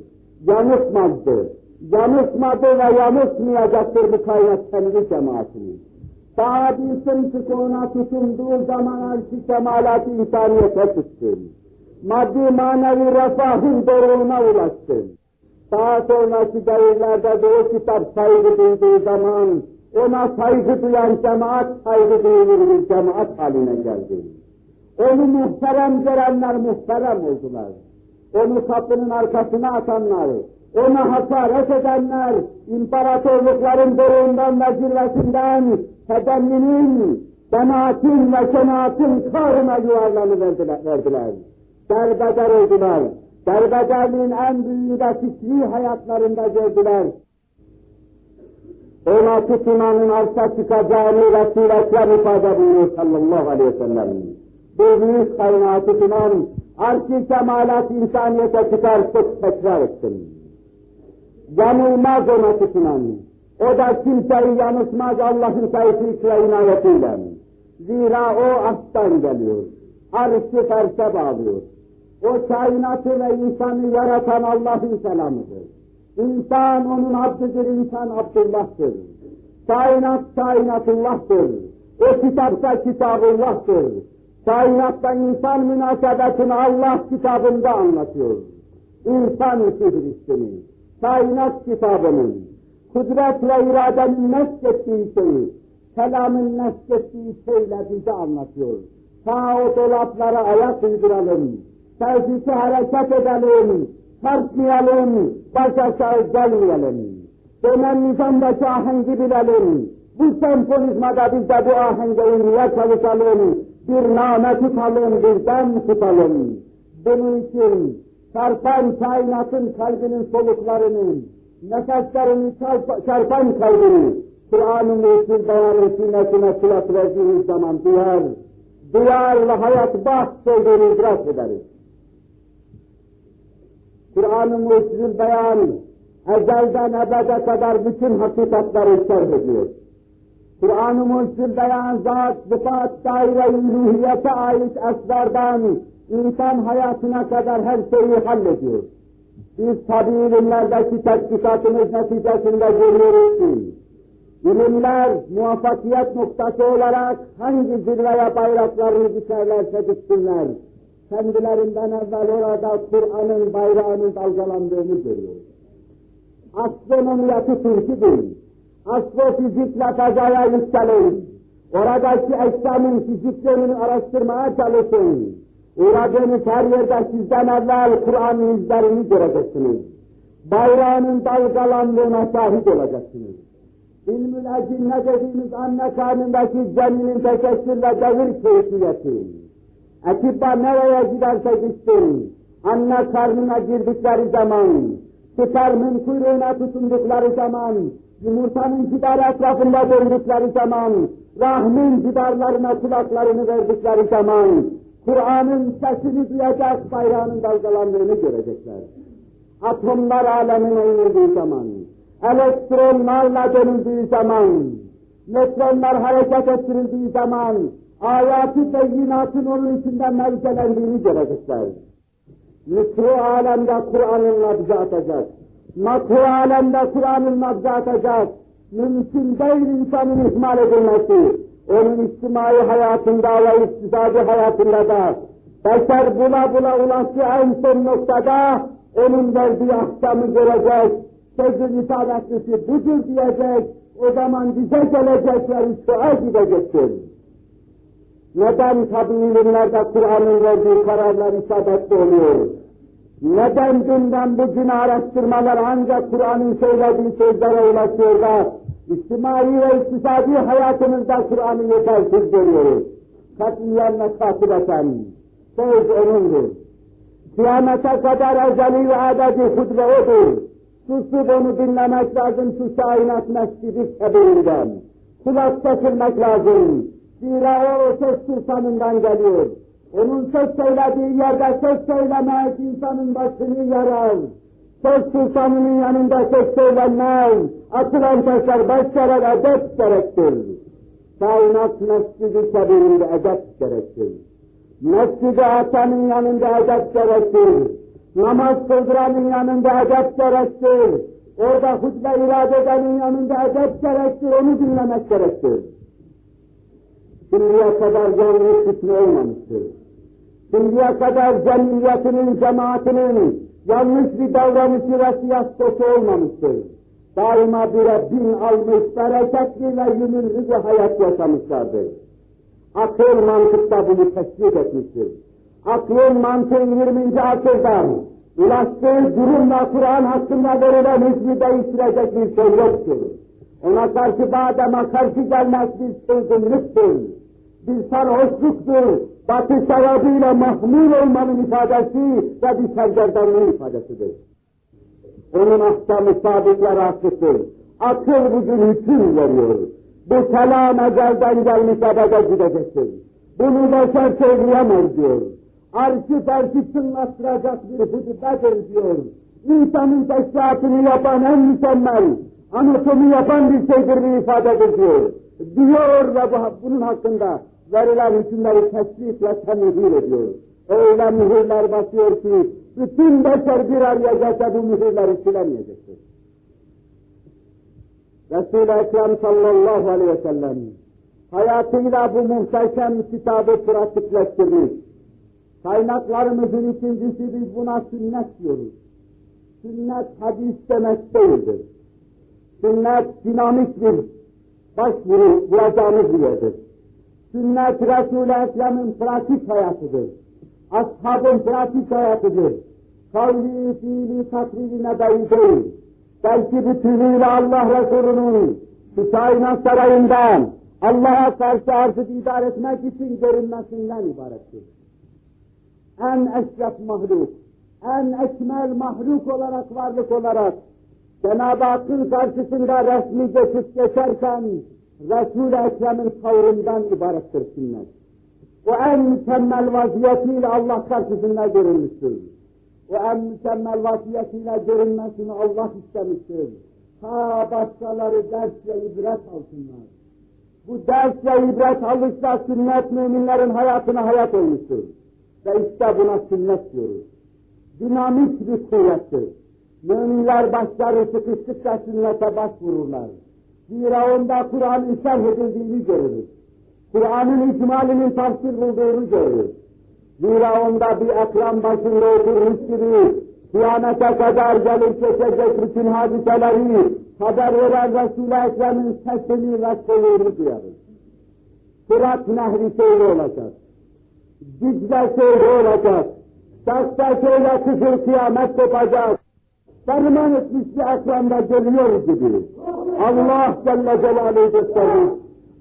Yanıltmazdı. Yanıltmadı ve yanıltmayacaktır bu kaynak kendi cemaatini. Sahabisin sıkığına tutunduğu zaman arşı kemalat-ı insaniyete çıktı. Maddi manevi refahın doruğuna ulaştı. Daha sonraki devirlerde de o kitap saygı duyduğu zaman ona saygı duyan cemaat saygı duyulur bir cemaat haline geldi. Onu muhterem görenler muhterem oldular. Onu kapının arkasına atanlar, ona hakaret edenler, imparatorlukların doruğundan ve zirvesinden tedemminin, cemaatin ve cemaatin karına yuvarlanı verdiler. Derbeder oldular. Derbederliğin en büyüğü de fikri hayatlarında gördüler. Ona tutunanın arsa çıkacağını Resulü ifade buyuruyor sallallahu aleyhi ve sellem büyük kaynağı tutunan arş-ı kemalat insaniyete çıkar çok tekrar ettim. Yanılmaz ona tutunan, o da kimseyi yanıltmaz Allah'ın tevfik ve inayetiyle. Zira o aslan geliyor, arş-ı ferse bağlıyor. O kainatı ve insanı yaratan Allah'ın selamıdır. İnsan onun abdüdür, insan Abdullah'tır. Kainat kainatullah'tır. O kitapta kitabullah'tır. Kainatta insan münasebetini Allah kitabında anlatıyor. İnsan fihristini, kainat kitabının, kudret ve iradenin neslettiği şeyi, kelamın neslettiği şeyle bize anlatıyor. Ta o dolaplara ayak uyduralım, tevfiki hareket edelim, tartmayalım, baş aşağı gelmeyelim. Dönem nizamdaki ahengi bilelim. Bu senfonizmada biz de bu ahenge uymaya çalışalım bir name tutalım, bir dem tutalım. Bunun için çarpan kainatın kalbinin soluklarını, nefeslerini çarpan kalbini, Kur'an-ı Mucizül Beyan'ın sünnetine kulak verdiğimiz zaman duyar, duyar ve hayat olduğunu idrak ederiz. Kur'an-ı Mucizül Beyan, ezelden ebede kadar bütün hakikatları şerh ediyor. Kur'an-ı Mucizül Beyan zat, sıfat, daire-i ruhiyete ait esrardan insan hayatına kadar her şeyi hallediyor. Biz tabi ilimlerdeki tetkikatımız neticesinde görüyoruz ki, ilimler muvaffakiyet noktası olarak hangi zirveye bayraklarını dikerlerse diksinler, kendilerinden evvel orada Kur'an'ın bayrağının dalgalandığını görüyoruz. Astronomiyatı Türk'ü değil, astrofizikle fazaya yükselin. Oradaki eşyanın fiziklerini araştırmaya çalışın. Uğradığınız her yerde sizden evvel Kur'an'ın izlerini göreceksiniz. Bayrağının dalgalandığına şahit olacaksınız. İlmül ne dediğimiz anne karnındaki ceninin teşekkürle devir keyfiyeti. Ekibba nereye giderse gitsin, anne karnına girdikleri zaman, spermin kuyruğuna tutundukları zaman, yumurtanın cidarı etrafında döndükleri zaman, rahmin cidarlarına kulaklarını verdikleri zaman, Kur'an'ın sesini duyacak bayrağının dalgalandığını görecekler. Atomlar alemine inildiği zaman, elektronlarla dönüldüğü zaman, nötronlar hareket ettirildiği zaman, ayatı beyinatın onun içinden mevzelendiğini görecekler. mikro alemde Kur'an'ın nabzı atacak. Makro alemde Kur'an'ın nabzı atacak. Mümkün değil insanın ihmal edilmesi. Onun içtimai hayatında ve iktisadi hayatında da beşer bula bula ulaştığı en son noktada onun verdiği ahkamı görecek, sözün isabetlisi budur diyecek, o zaman bize gelecekler şua gidecektir. Neden tabi ilimlerde Kur'an'ın verdiği kararlar isabetli oluyor? Neden dünden bugüne araştırmalar ancak Kur'an'ın söylediği sözlere ulaşıyor da içtimai ve iktisadi hayatımızda Kur'an'ı yetersiz görüyoruz? Katiyen ve katibeten. Söz onundur. Kıyamete kadar ezeli ve ebedi hudve odur. Susup onu dinlemek lazım şu kainat mescidi kebirinden. Kulak çekilmek lazım. Zira o söz sultanından geliyor. Onun söz söylediği yerde söz söylemek insanın başını yarar. Söz sultanının yanında söz söylenmez. Atılan taşlar baş yarar, edep gerektir. Kainat mescidi kebirinde edep gerektir. Mescid-i Hasan'ın yanında edep gerektir. Namaz kıldıranın yanında edep gerektir. Orada hutbe irade edenin yanında edep gerektir, onu dinlemek gerektir. Şimdiye kadar yanlış fitne olmamıştır. Şimdiye kadar cemiyetinin, cemaatinin yanlış bir davranışı ve siyastosu olmamıştır. Daima bir bin almış, bereketli ve yumurlu bir hayat yaşamışlardır. Akıl mantıkta bunu tespit etmiştir. Aklın mantığın 20. asırda ulaştığı durumla Kur'an hakkında verilen hükmü değiştirecek bir şey yoktur. Ona karşı badema karşı gelmez bir çılgınlıktır. Bir sarhoşluktur. Batı şarabıyla mahmur olmanın ifadesi ve bir sergerdanlığın ifadesidir. Onun ahkamı sabitler akıttır. Akıl bugün hüküm veriyor. Bu kelam ecelden gelmiş ebede gidecektir. Bunu beşer söyleyemez diyor. Arşı belki çınlattıracak bir hutbedir diyor. İnsanın teşkilatını yapan en mükemmel, anatomi yapan bir şeydir bir ifadedir diyor. Diyor ve bu, bunun hakkında verilen hükümleri tesbih ve temihir ediyor. Öyle mühürler basıyor ki bütün beşer bir araya gelse bu mühürleri silemeyecektir. Resul-i Ekrem sallallahu aleyhi ve sellem hayatıyla bu muhteşem kitabı pratikleştirmiş. Kaynaklarımızın ikincisi biz buna sünnet diyoruz. Sünnet hadis demek değildir. Sünnet dinamik bir başvuru bulacağımız bir yerdir. Sünnet Resul-i Ekrem'in pratik hayatıdır. Ashabın pratik hayatıdır. Kavli, fiili, takririne dahi değil. Belki bütünüyle Allah Resulü'nün şu kainat sarayından Allah'a karşı arzı idare etmek için görünmesinden ibarettir. En eşref mahluk, en ekmel mahluk olarak, varlık olarak Cenab-ı Hakk'ın karşısında resmi geçip geçerken Resul-i Ekrem'in tavrından ibarettir sünnet. O en mükemmel vaziyetiyle Allah karşısında görünmüştür. O en mükemmel vaziyetiyle görünmesini Allah istemiştir. Ta başkaları ders ve ibret alsınlar. Bu ders ve ibret alışla sünnet müminlerin hayatına hayat olmuştur. Ve işte buna sünnet diyoruz. Dinamik bir kuvvettir. Müminler başları sıkıştıkça sünnete başvururlar. Zira onda Kur'an'ın şerh edildiğini görürüz. Kur'an'ın icmalinin tafsir bulduğunu görürüz. Zira onda bir ekran başında oturmuş gibi kıyamete kadar gelip geçecek bütün hadiseleri haber veren Resul-i Ekrem'in sesini ve soluğunu duyarız. Fırat nehri şöyle olacak. Dicle şöyle olacak. Şahsa şöyle kızıl kıyamet kopacak. Ferman etmiş bir ekranda geliyor gibi. Allah Celle Celaluhu gösterir.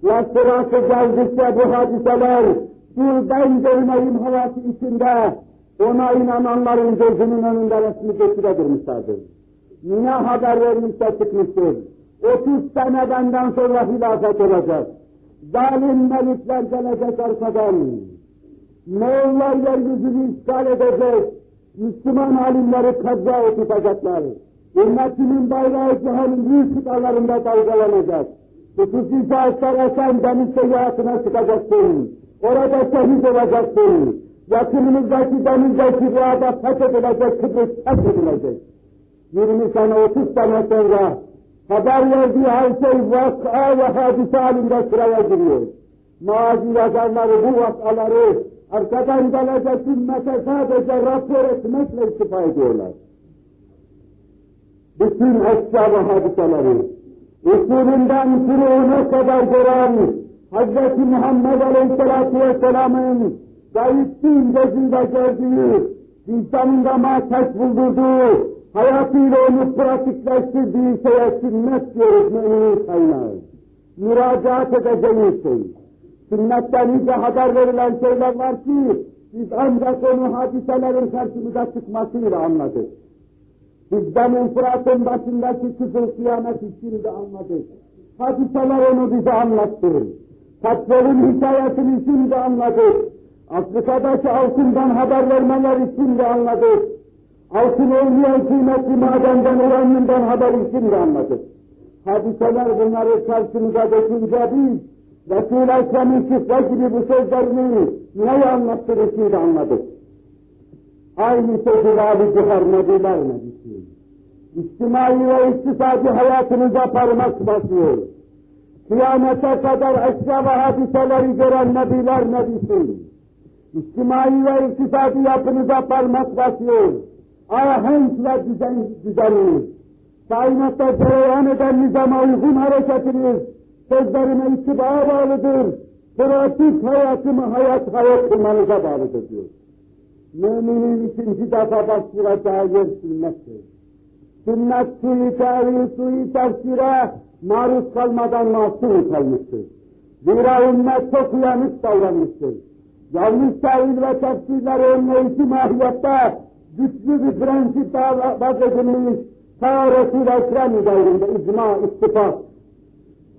Ve sırası geldikçe bu hadiseler gülden görmeyim havası içinde ona inananların gözünün önünde resmi getirebilmişlerdir. Ne haber vermişse çıkmıştır. 30 sene benden sonra hilafet olacak. Zalim melikler gelecek arkadan. Moğollar yeryüzünü işgal edecek. Müslüman alimleri kaza tutacaklar. Ümmetimin bayrağı cihanın büyük kıtalarında dalgalanacak. Hususi şahıslar esen deniz seyahatine çıkacaksın. Orada şehit olacaksın. yakınımızdaki denizdeki rüyada fethedilecek, Kıbrıs fethedilecek. 20 sene, 30 sene sonra haber verdiği her şey vak'a ve hadise halinde sıraya giriyor. Mazi yazarları bu vakaları arkadan gelecek ümmete sadece rapor etmekle istifa ediyorlar. Bütün eşya ve hadiseleri, usulünden furuğuna kadar gören Hz. Muhammed Aleyhisselatü Vesselam'ın gayiptin gözünde gördüğü, vicdanında mahkeş buldurduğu, hayatıyla onu pratikleştirdiği şeye sünnet diyoruz müminin kaynağı. Müracaat edeceğimiz şey. Sünnetten iyice haber verilen şeyler var ki, biz ancak onu hadiselerin karşımıza çıkmasıyla anladık. Biz Benim Fırat'ın başındaki kızıl kıyamet içinde anladık. Hadiseler onu bize anlattı. Petrolün hikayesini şimdi anladık. Afrika'daki altından haber vermeler için de anladık. Altın olmayan kıymetli madenden, uranyumdan haber için de anladık. Hadiseler bunları karşımıza dökünce biz, Resul-i Ekrem'in gibi bu sözlerini neyi anlattığını da anladık. Aynı sözü vali cihar nebiler. İçtimai ve iktisadi hayatınıza parmak basıyor. Kıyamete kadar eşya ve hadiseleri gören nebiler nebisi. İçtimai ve iktisadi yapınıza parmak basıyor. Ahenk ve düzen, düzeniniz. Kainatta cereyan eden nizama uygun hareketiniz sözlerime itibara bağlıdır. Pratik hayatımı hayat hayat kılmanıza bağlıdır diyor. Müminin ikinci defa başvuracağı yer sünnettir. Sünnet suyu tevil, suyu tefsire maruz kalmadan masum kalmıştır. Zira ümmet çok uyanık davranmıştır. Yanlış tevil ve tefsirleri önleyici mahiyette güçlü bir prensip vaz edilmiş ta Resul-i Ekrem üzerinde icma, ittifak,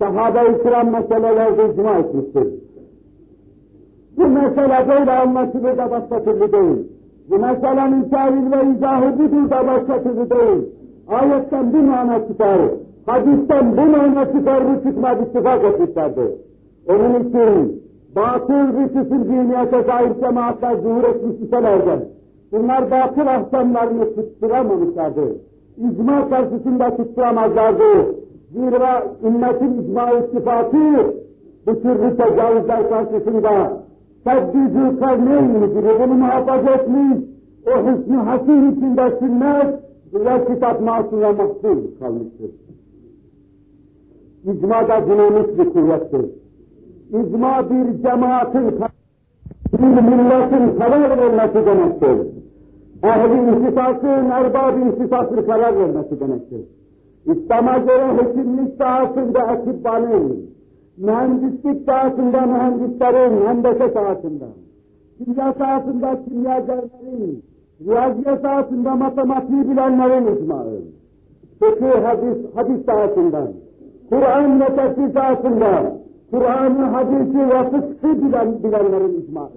sahabe-i kiram meselelerde icma etmiştir. Bu mesele böyle anlaşılır da başka türlü değil. Bu meselenin tevil ve izahı budur da başka türlü değil. Ayetten bir mana çıkar, hadisten bu mana çıkar, bu çıkmaz ittifak etmişlerdir. Onun için batıl bir kısım zihniyete sahip cemaatler zuhur etmiş iselerden, bunlar batıl ahkamlarını tutturamamışlardır. İcma karşısında tutturamazlardı. Zira ümmetin icma ittifakı bu türlü tecavüzler karşısında teddücü karneyn gibi bunu muhafaza etmiş, o hüsnü hasin içinde sünnet ve kitap masumla mahsul kalmıştır. İcma da dinamik bir kuvvettir. İcma bir cemaatin, bir milletin karar vermesi demektir. Ehli intisasın, erbab intisasın karar vermesi demektir. İslam'a göre hekimlik sahasında ekibbanın, mühendislik sahasında mühendislerin, hendese sahasında, kimya sahasında kimyagerlerin, riyaziyat sahasında matematiği bilenlerin icmaı, fıkıh hadis, hadis sahasından, Kur'an ve tefsir sahasında, Kur'an'ı, hadisi ve fıkhı bilen, bilenlerin icmaı.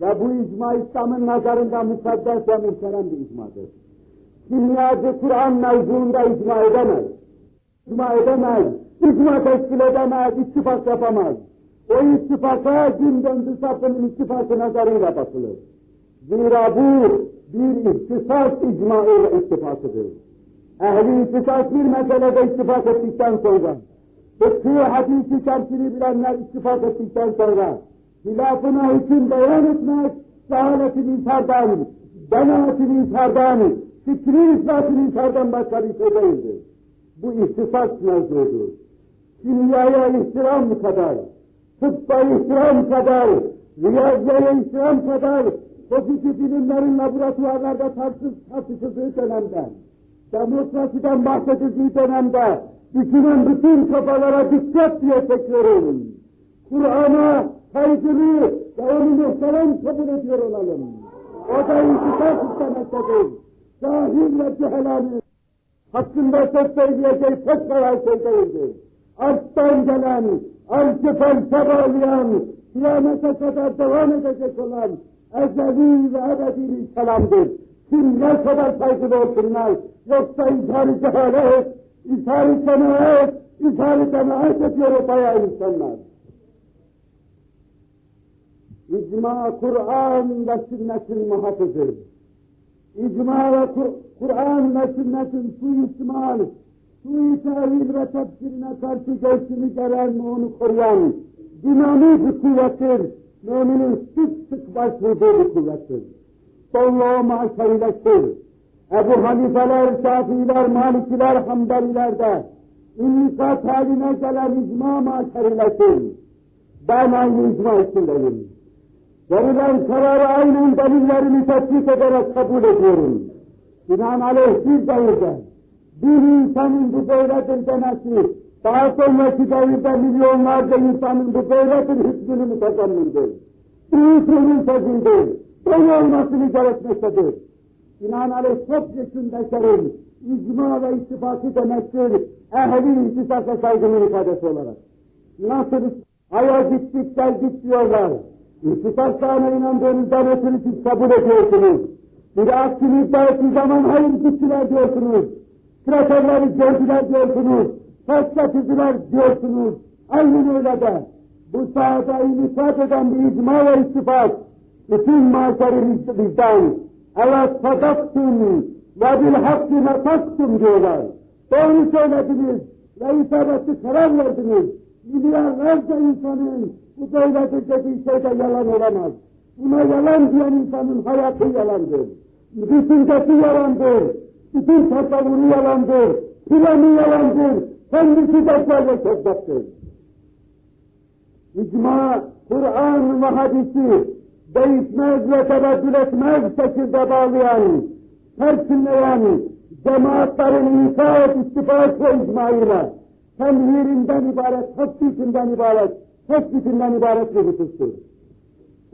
Ve bu icma İslam'ın nazarında mukaddes ve muhterem bir icmadır. Kimyacı Kur'an mevzuunda icma edemez. İcma edemez, icma teşkil edemez, ittifak yapamaz. O ittifaka gün döndü sapının ittifakı nazarıyla basılır. Zira bu bir ihtisas icma ile ittifakıdır. Ehli ihtisas bir meselede ittifak ettikten sonra, fıkhı hadisi tefsiri bilenler ittifak ettikten sonra, hilafına hüküm beyan etmek, cehaletin inkardan, denaatin inkardan, fikri ispatın inkardan başka bir şey değildir. Bu ihtisas mevzudur. Kimyaya ihtiram kadar, tıbba ihtiram kadar, riyaziyaya ihtiram kadar, pozitif bilimlerin laboratuvarlarda tartış, tartışıldığı dönemde, demokrasiden bahsedildiği dönemde, düşünen bütün kafalara dikkat diye çekiyorum. Kur'an'a saygılı ve onu muhterem kabul ediyor olalım. O da intikam istemektedir. Cahil ve cehelanı hakkında söz söyleyecek tek kolay şey değildir. Arttan gelen, alçıpan çabalayan, kıyamete kadar devam edecek olan ezeli ve ebedi bir kelamdır. Kim ne kadar saygılı olsunlar, yoksa izhar-ı cehalet, izhar-ı cemaat, izhar-ı cemaat ediyor bayağı insanlar. İcma Kur'an ve sünnetin muhafızı. İcma ve Kur'an ve sünnetin suistimal, sui tevil ve tefsirine karşı göğsünü geren onu koruyan dinamik bir kuvvettir. Müminin sık sık başvurduğu bir kuvvettir. Sonluğu mahşerileştir. Ebu Hanifeler, Şafiiler, Malikiler, Hanbeliler de inikat haline gelen icma mahşerileştir. Ben aynı icma içindeyim. Verilen kararı aynen delillerini tetbik ederek kabul ediyorum. Binaenaleyh bir devirde bir insanın bu böyledir demesi, daha sonraki devirde milyonlarca insanın bu böyledir hükmünü mütezemmindir. Büyüklüğünün sözüdür. Böyle olmasını gerekmektedir. Binaenaleyh topyekun beşerin icma ve ittifakı demektir. Ehli intisas ve saygının ifadesi olarak. Nasıl aya gittik geldik diyorlar. İttifaklarına inandığınızdan ötürü siz kabul ediyorsunuz. Bir aksini iddia ettiği zaman hayır gittiler diyorsunuz. Kraterleri gördüler diyorsunuz. Taş getirdiler diyorsunuz. Aynen öyle de. Bu sahada inikat eden bir icma ve ittifak. Bütün maşeri vicdan. Evet sadaktun ve bil hakkı nataktun diyorlar. Doğru söylediniz ve isabetli karar verdiniz. Milyarlarca insanın bu böyledir dediği şeyde yalan olamaz. Buna yalan diyen insanın hayatı yalandır. Düşüncesi yalandır. Bütün tasavvuru yalandır. Planı yalandır. Kendisi de böyle kezzaptır. İcma, Kur'an ve hadisi değişmez ve tebeddül etmez şekilde bağlayan, tersinleyen cemaatlerin ikaz, istifak ve icmaıyla temhirinden ibaret, tatbikinden ibaret, tespitinden ibaret bir husustur.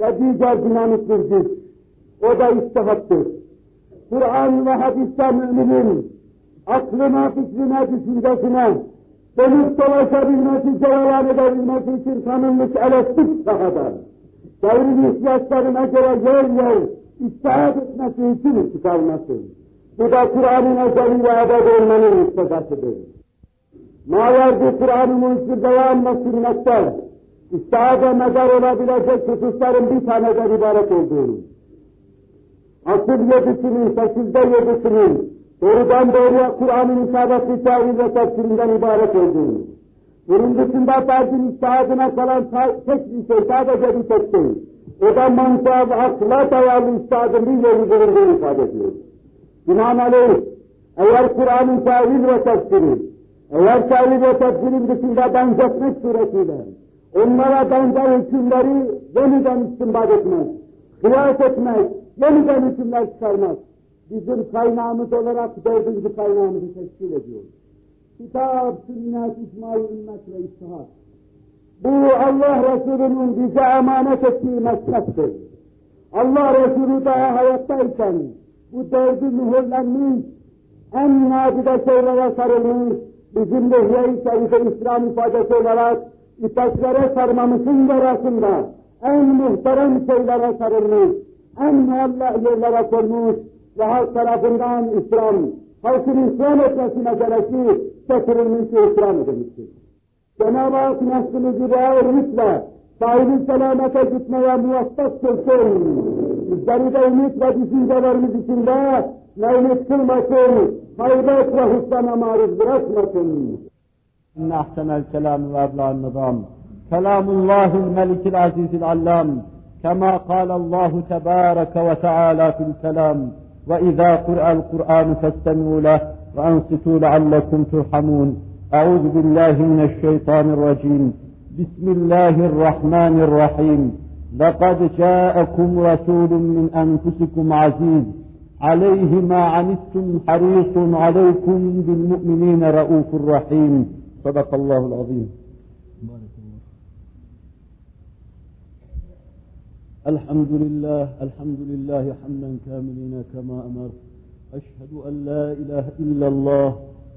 Ve diğer dinamik bir. O da istihattır. Kur'an ve hadiste müminin aklına, fikrine, düşüncesine dönüp dolaşabilmesi, cereyan edebilmesi için tanınmış elektrik sahada, devrin ihtiyaçlarına göre yer yer istihad etmesi için çıkarması. Bu da Kur'an'ın ezeli ve ebed olmanın istikasıdır. Ma verdi Kur'an-ı ve sünnetler, istihada mezar olabilecek hususların bir taneden ibaret olduğunu, asıl yedisinin, sekizde yedisinin, doğrudan doğruya Kur'an'ın isabetli tevhid ve tefsirinden ibaret olduğunu, bunun dışında ferdin istihadına kalan tek bir şey, sadece bir tek şey, o da mantığa ve akla dayalı istihadın bir yolu bulunduğunu ifade ediyor. Binaenaleyh, eğer Kur'an'ın tevhid ve tefsiri, eğer tevhid ve tefsirin dışında benzetmek suretiyle, onlara benzer hükümleri yeniden istinbat etmek, kıyas etmek, yeniden hükümler çıkarmak, bizim kaynağımız olarak dördüncü kaynağımızı teşkil ediyor. Kitap, sünnet, icma-i ümmet ve iştihat. Bu Allah Resulü'nün bize emanet ettiği meslektir. Allah Resulü daha hayattayken bu dördü mühürlenmiş, en nadide şeylere sarılmış, bizim lehye-i şerife İslam ifadesi olarak ipekleri sarmamızın arasında en muhterem şeylere sarılmış, en mualla yerlere konmuş ve halk tarafından İslam, halkın İslam etmesine gerekli getirilmiş ve ikram edilmiştir. Cenab-ı Hak neslini güdaya ümitle, sahibi selamete gitmeye muvaffak kılsın. Bizleri de ümit ve düşüncelerimiz içinde meylet kılmasın, haybet ve hüsrana maruz bırakmasın. إن أحسن الكلام وأبلغ النظام. كلام الله الملك العزيز العلام كما قال الله تبارك وتعالى في الكلام وإذا قرأ القرآن فاستمعوا له وأنصتوا لعلكم ترحمون. أعوذ بالله من الشيطان الرجيم. بسم الله الرحمن الرحيم. لقد جاءكم رسول من أنفسكم عزيز. عليه ما عنتم حريص عليكم بالمؤمنين رؤوف رحيم. صدق الله العظيم. بارك الله الحمد لله الحمد لله حمدا كاملين كما أمر. أشهد أن لا إله إلا الله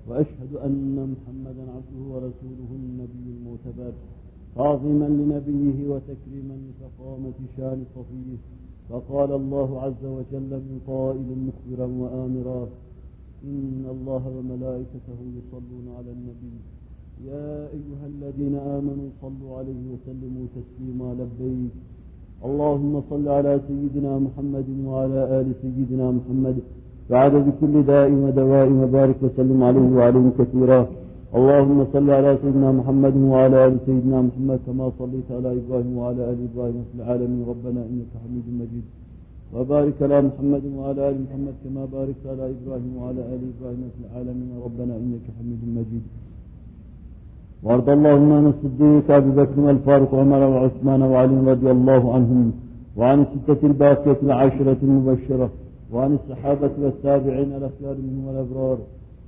وأشهد أن محمدا عبده ورسوله النبي المعتبر تعظيما لنبيه وتكريما لفخامة شان صفيه. فقال الله عز وجل من قائل مخبرا وآمرا إن الله وملائكته يصلون على النبي. يا أيها الذين آمنوا صلوا عليه وسلموا تسليما لبيك. اللهم صل على سيدنا محمد وعلى آل سيدنا محمد. بعدد كل داء ودواء وبارك وسلم عليه وعليهم كثيرا. اللهم صل على سيدنا محمد وعلى آل سيدنا محمد كما صليت على إبراهيم وعلى آل إبراهيم في العالمين. ربنا إنك حميد مجيد. وبارك على محمد وعلى آل محمد كما باركت على إبراهيم وعلى آل إبراهيم في العالمين. ربنا إنك حميد مجيد. وارض اللهم عن الصديق ابي بكر والفاروق وعمر وعثمان وعلي رضي الله عنهم وعن الستة الباقية العاشرة المبشرة وعن الصحابة والتابعين الأخيار منهم والأبرار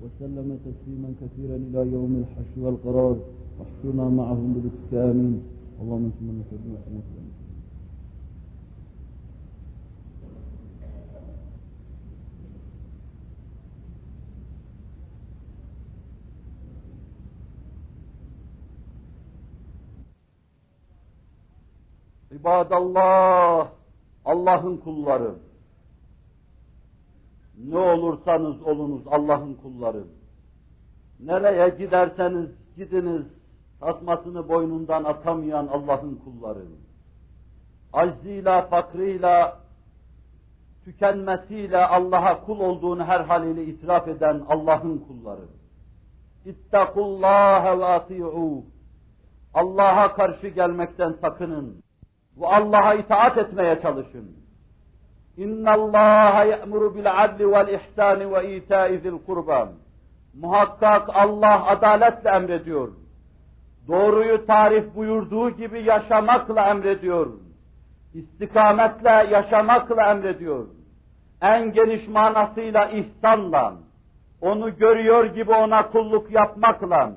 وسلم تسليما كثيرا إلى يوم الحشر والقرار. واحشرنا معهم بلطفك آمين اللهم صل وسلم İbadallah, Allah'ın kulları. Ne olursanız olunuz Allah'ın kulları. Nereye giderseniz gidiniz, tasmasını boynundan atamayan Allah'ın kulları. Acziyle, fakrıyla, tükenmesiyle Allah'a kul olduğunu her haliyle itiraf eden Allah'ın kulları. İttakullâhe ve. Allah'a karşı gelmekten sakının. Ve Allah'a itaat etmeye çalışın. İnna Allah ya'muru bil adli vel ihsani ve ita'i zil kurban. Muhakkak Allah adaletle emrediyor. Doğruyu tarif buyurduğu gibi yaşamakla emrediyor. İstikametle yaşamakla emrediyor. En geniş manasıyla ihsanla, onu görüyor gibi ona kulluk yapmakla,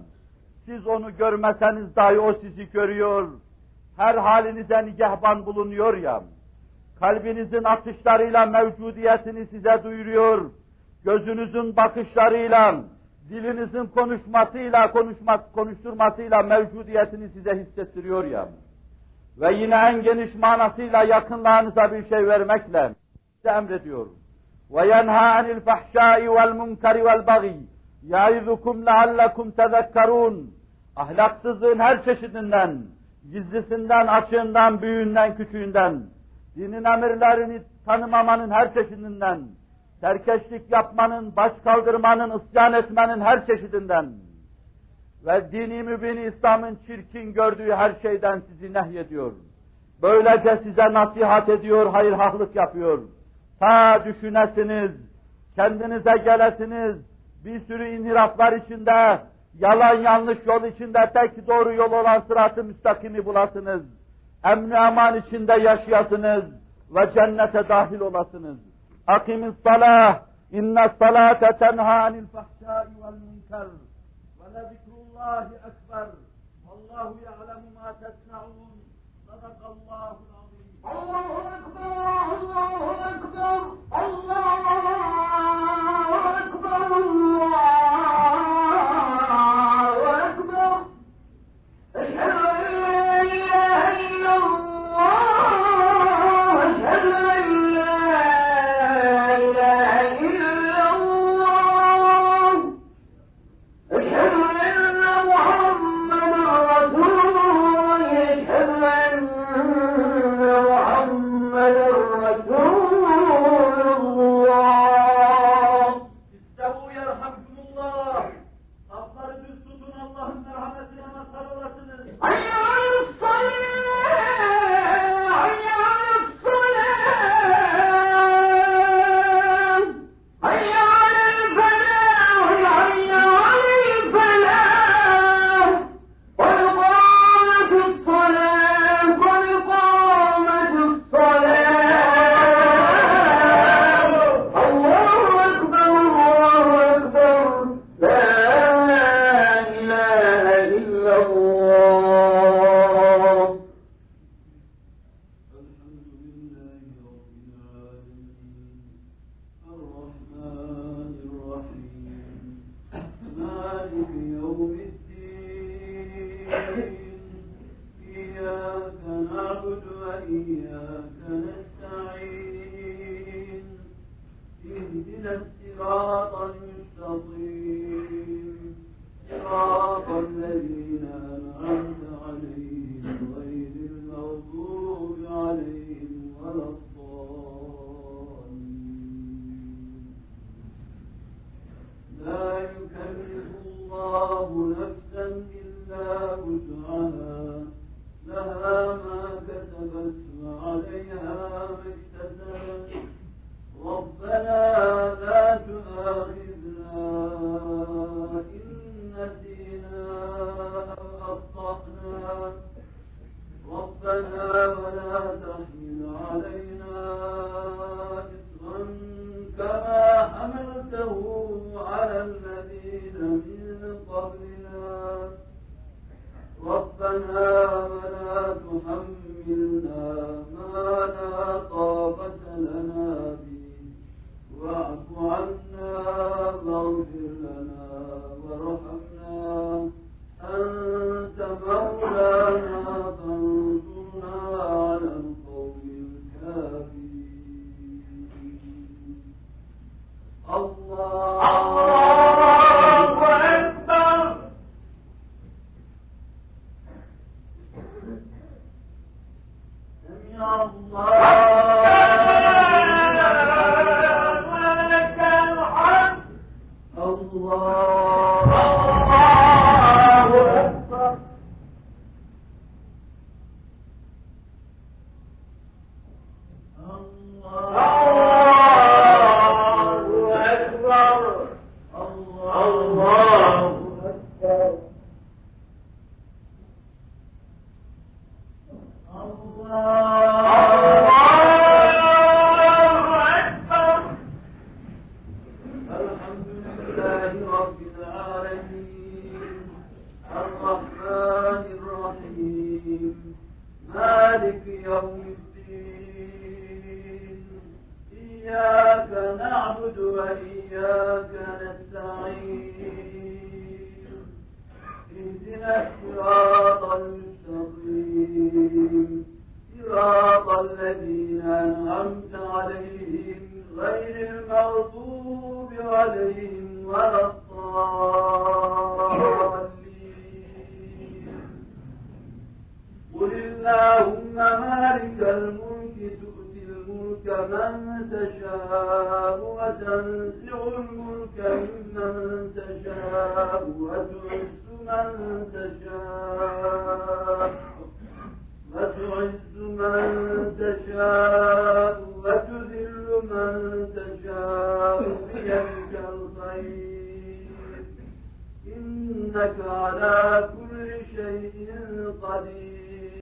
siz onu görmeseniz dahi o sizi görüyor, her halinize nigahban bulunuyor ya, kalbinizin atışlarıyla mevcudiyetini size duyuruyor, gözünüzün bakışlarıyla, dilinizin konuşmasıyla, konuşmak, konuşturmasıyla mevcudiyetini size hissettiriyor ya. Ve yine en geniş manasıyla yakınlarınıza bir şey vermekle size emrediyor. وَيَنْهَا عَنِ الْفَحْشَاءِ وَالْمُنْكَرِ وَالْبَغِيِ يَعِذُكُمْ لَعَلَّكُمْ تَذَكَّرُونَ Ahlaksızlığın her çeşidinden, gizlisinden, açığından, büyüğünden, küçüğünden, dinin emirlerini tanımamanın her çeşidinden, terkeşlik yapmanın, baş kaldırmanın, isyan etmenin her çeşidinden ve dini mübin İslam'ın çirkin gördüğü her şeyden sizi nehyediyor. Böylece size nasihat ediyor, hayırhahlık yapıyor. Ta düşünesiniz, kendinize gelesiniz, bir sürü inhiraflar içinde, yalan yanlış yol içinde tek doğru yol olan sıratı müstakimi bulasınız. Emni aman içinde yaşayasınız ve cennete dahil olasınız. Akimis salah, inne salate tenha anil fahşai vel münker ve lezikrullahi ekber. Allahu ya'lemu ma tesna'un. Sadakallahu. Allahu Ekber, Allahu Ekber, Allahu Ekber, Allahu Hello.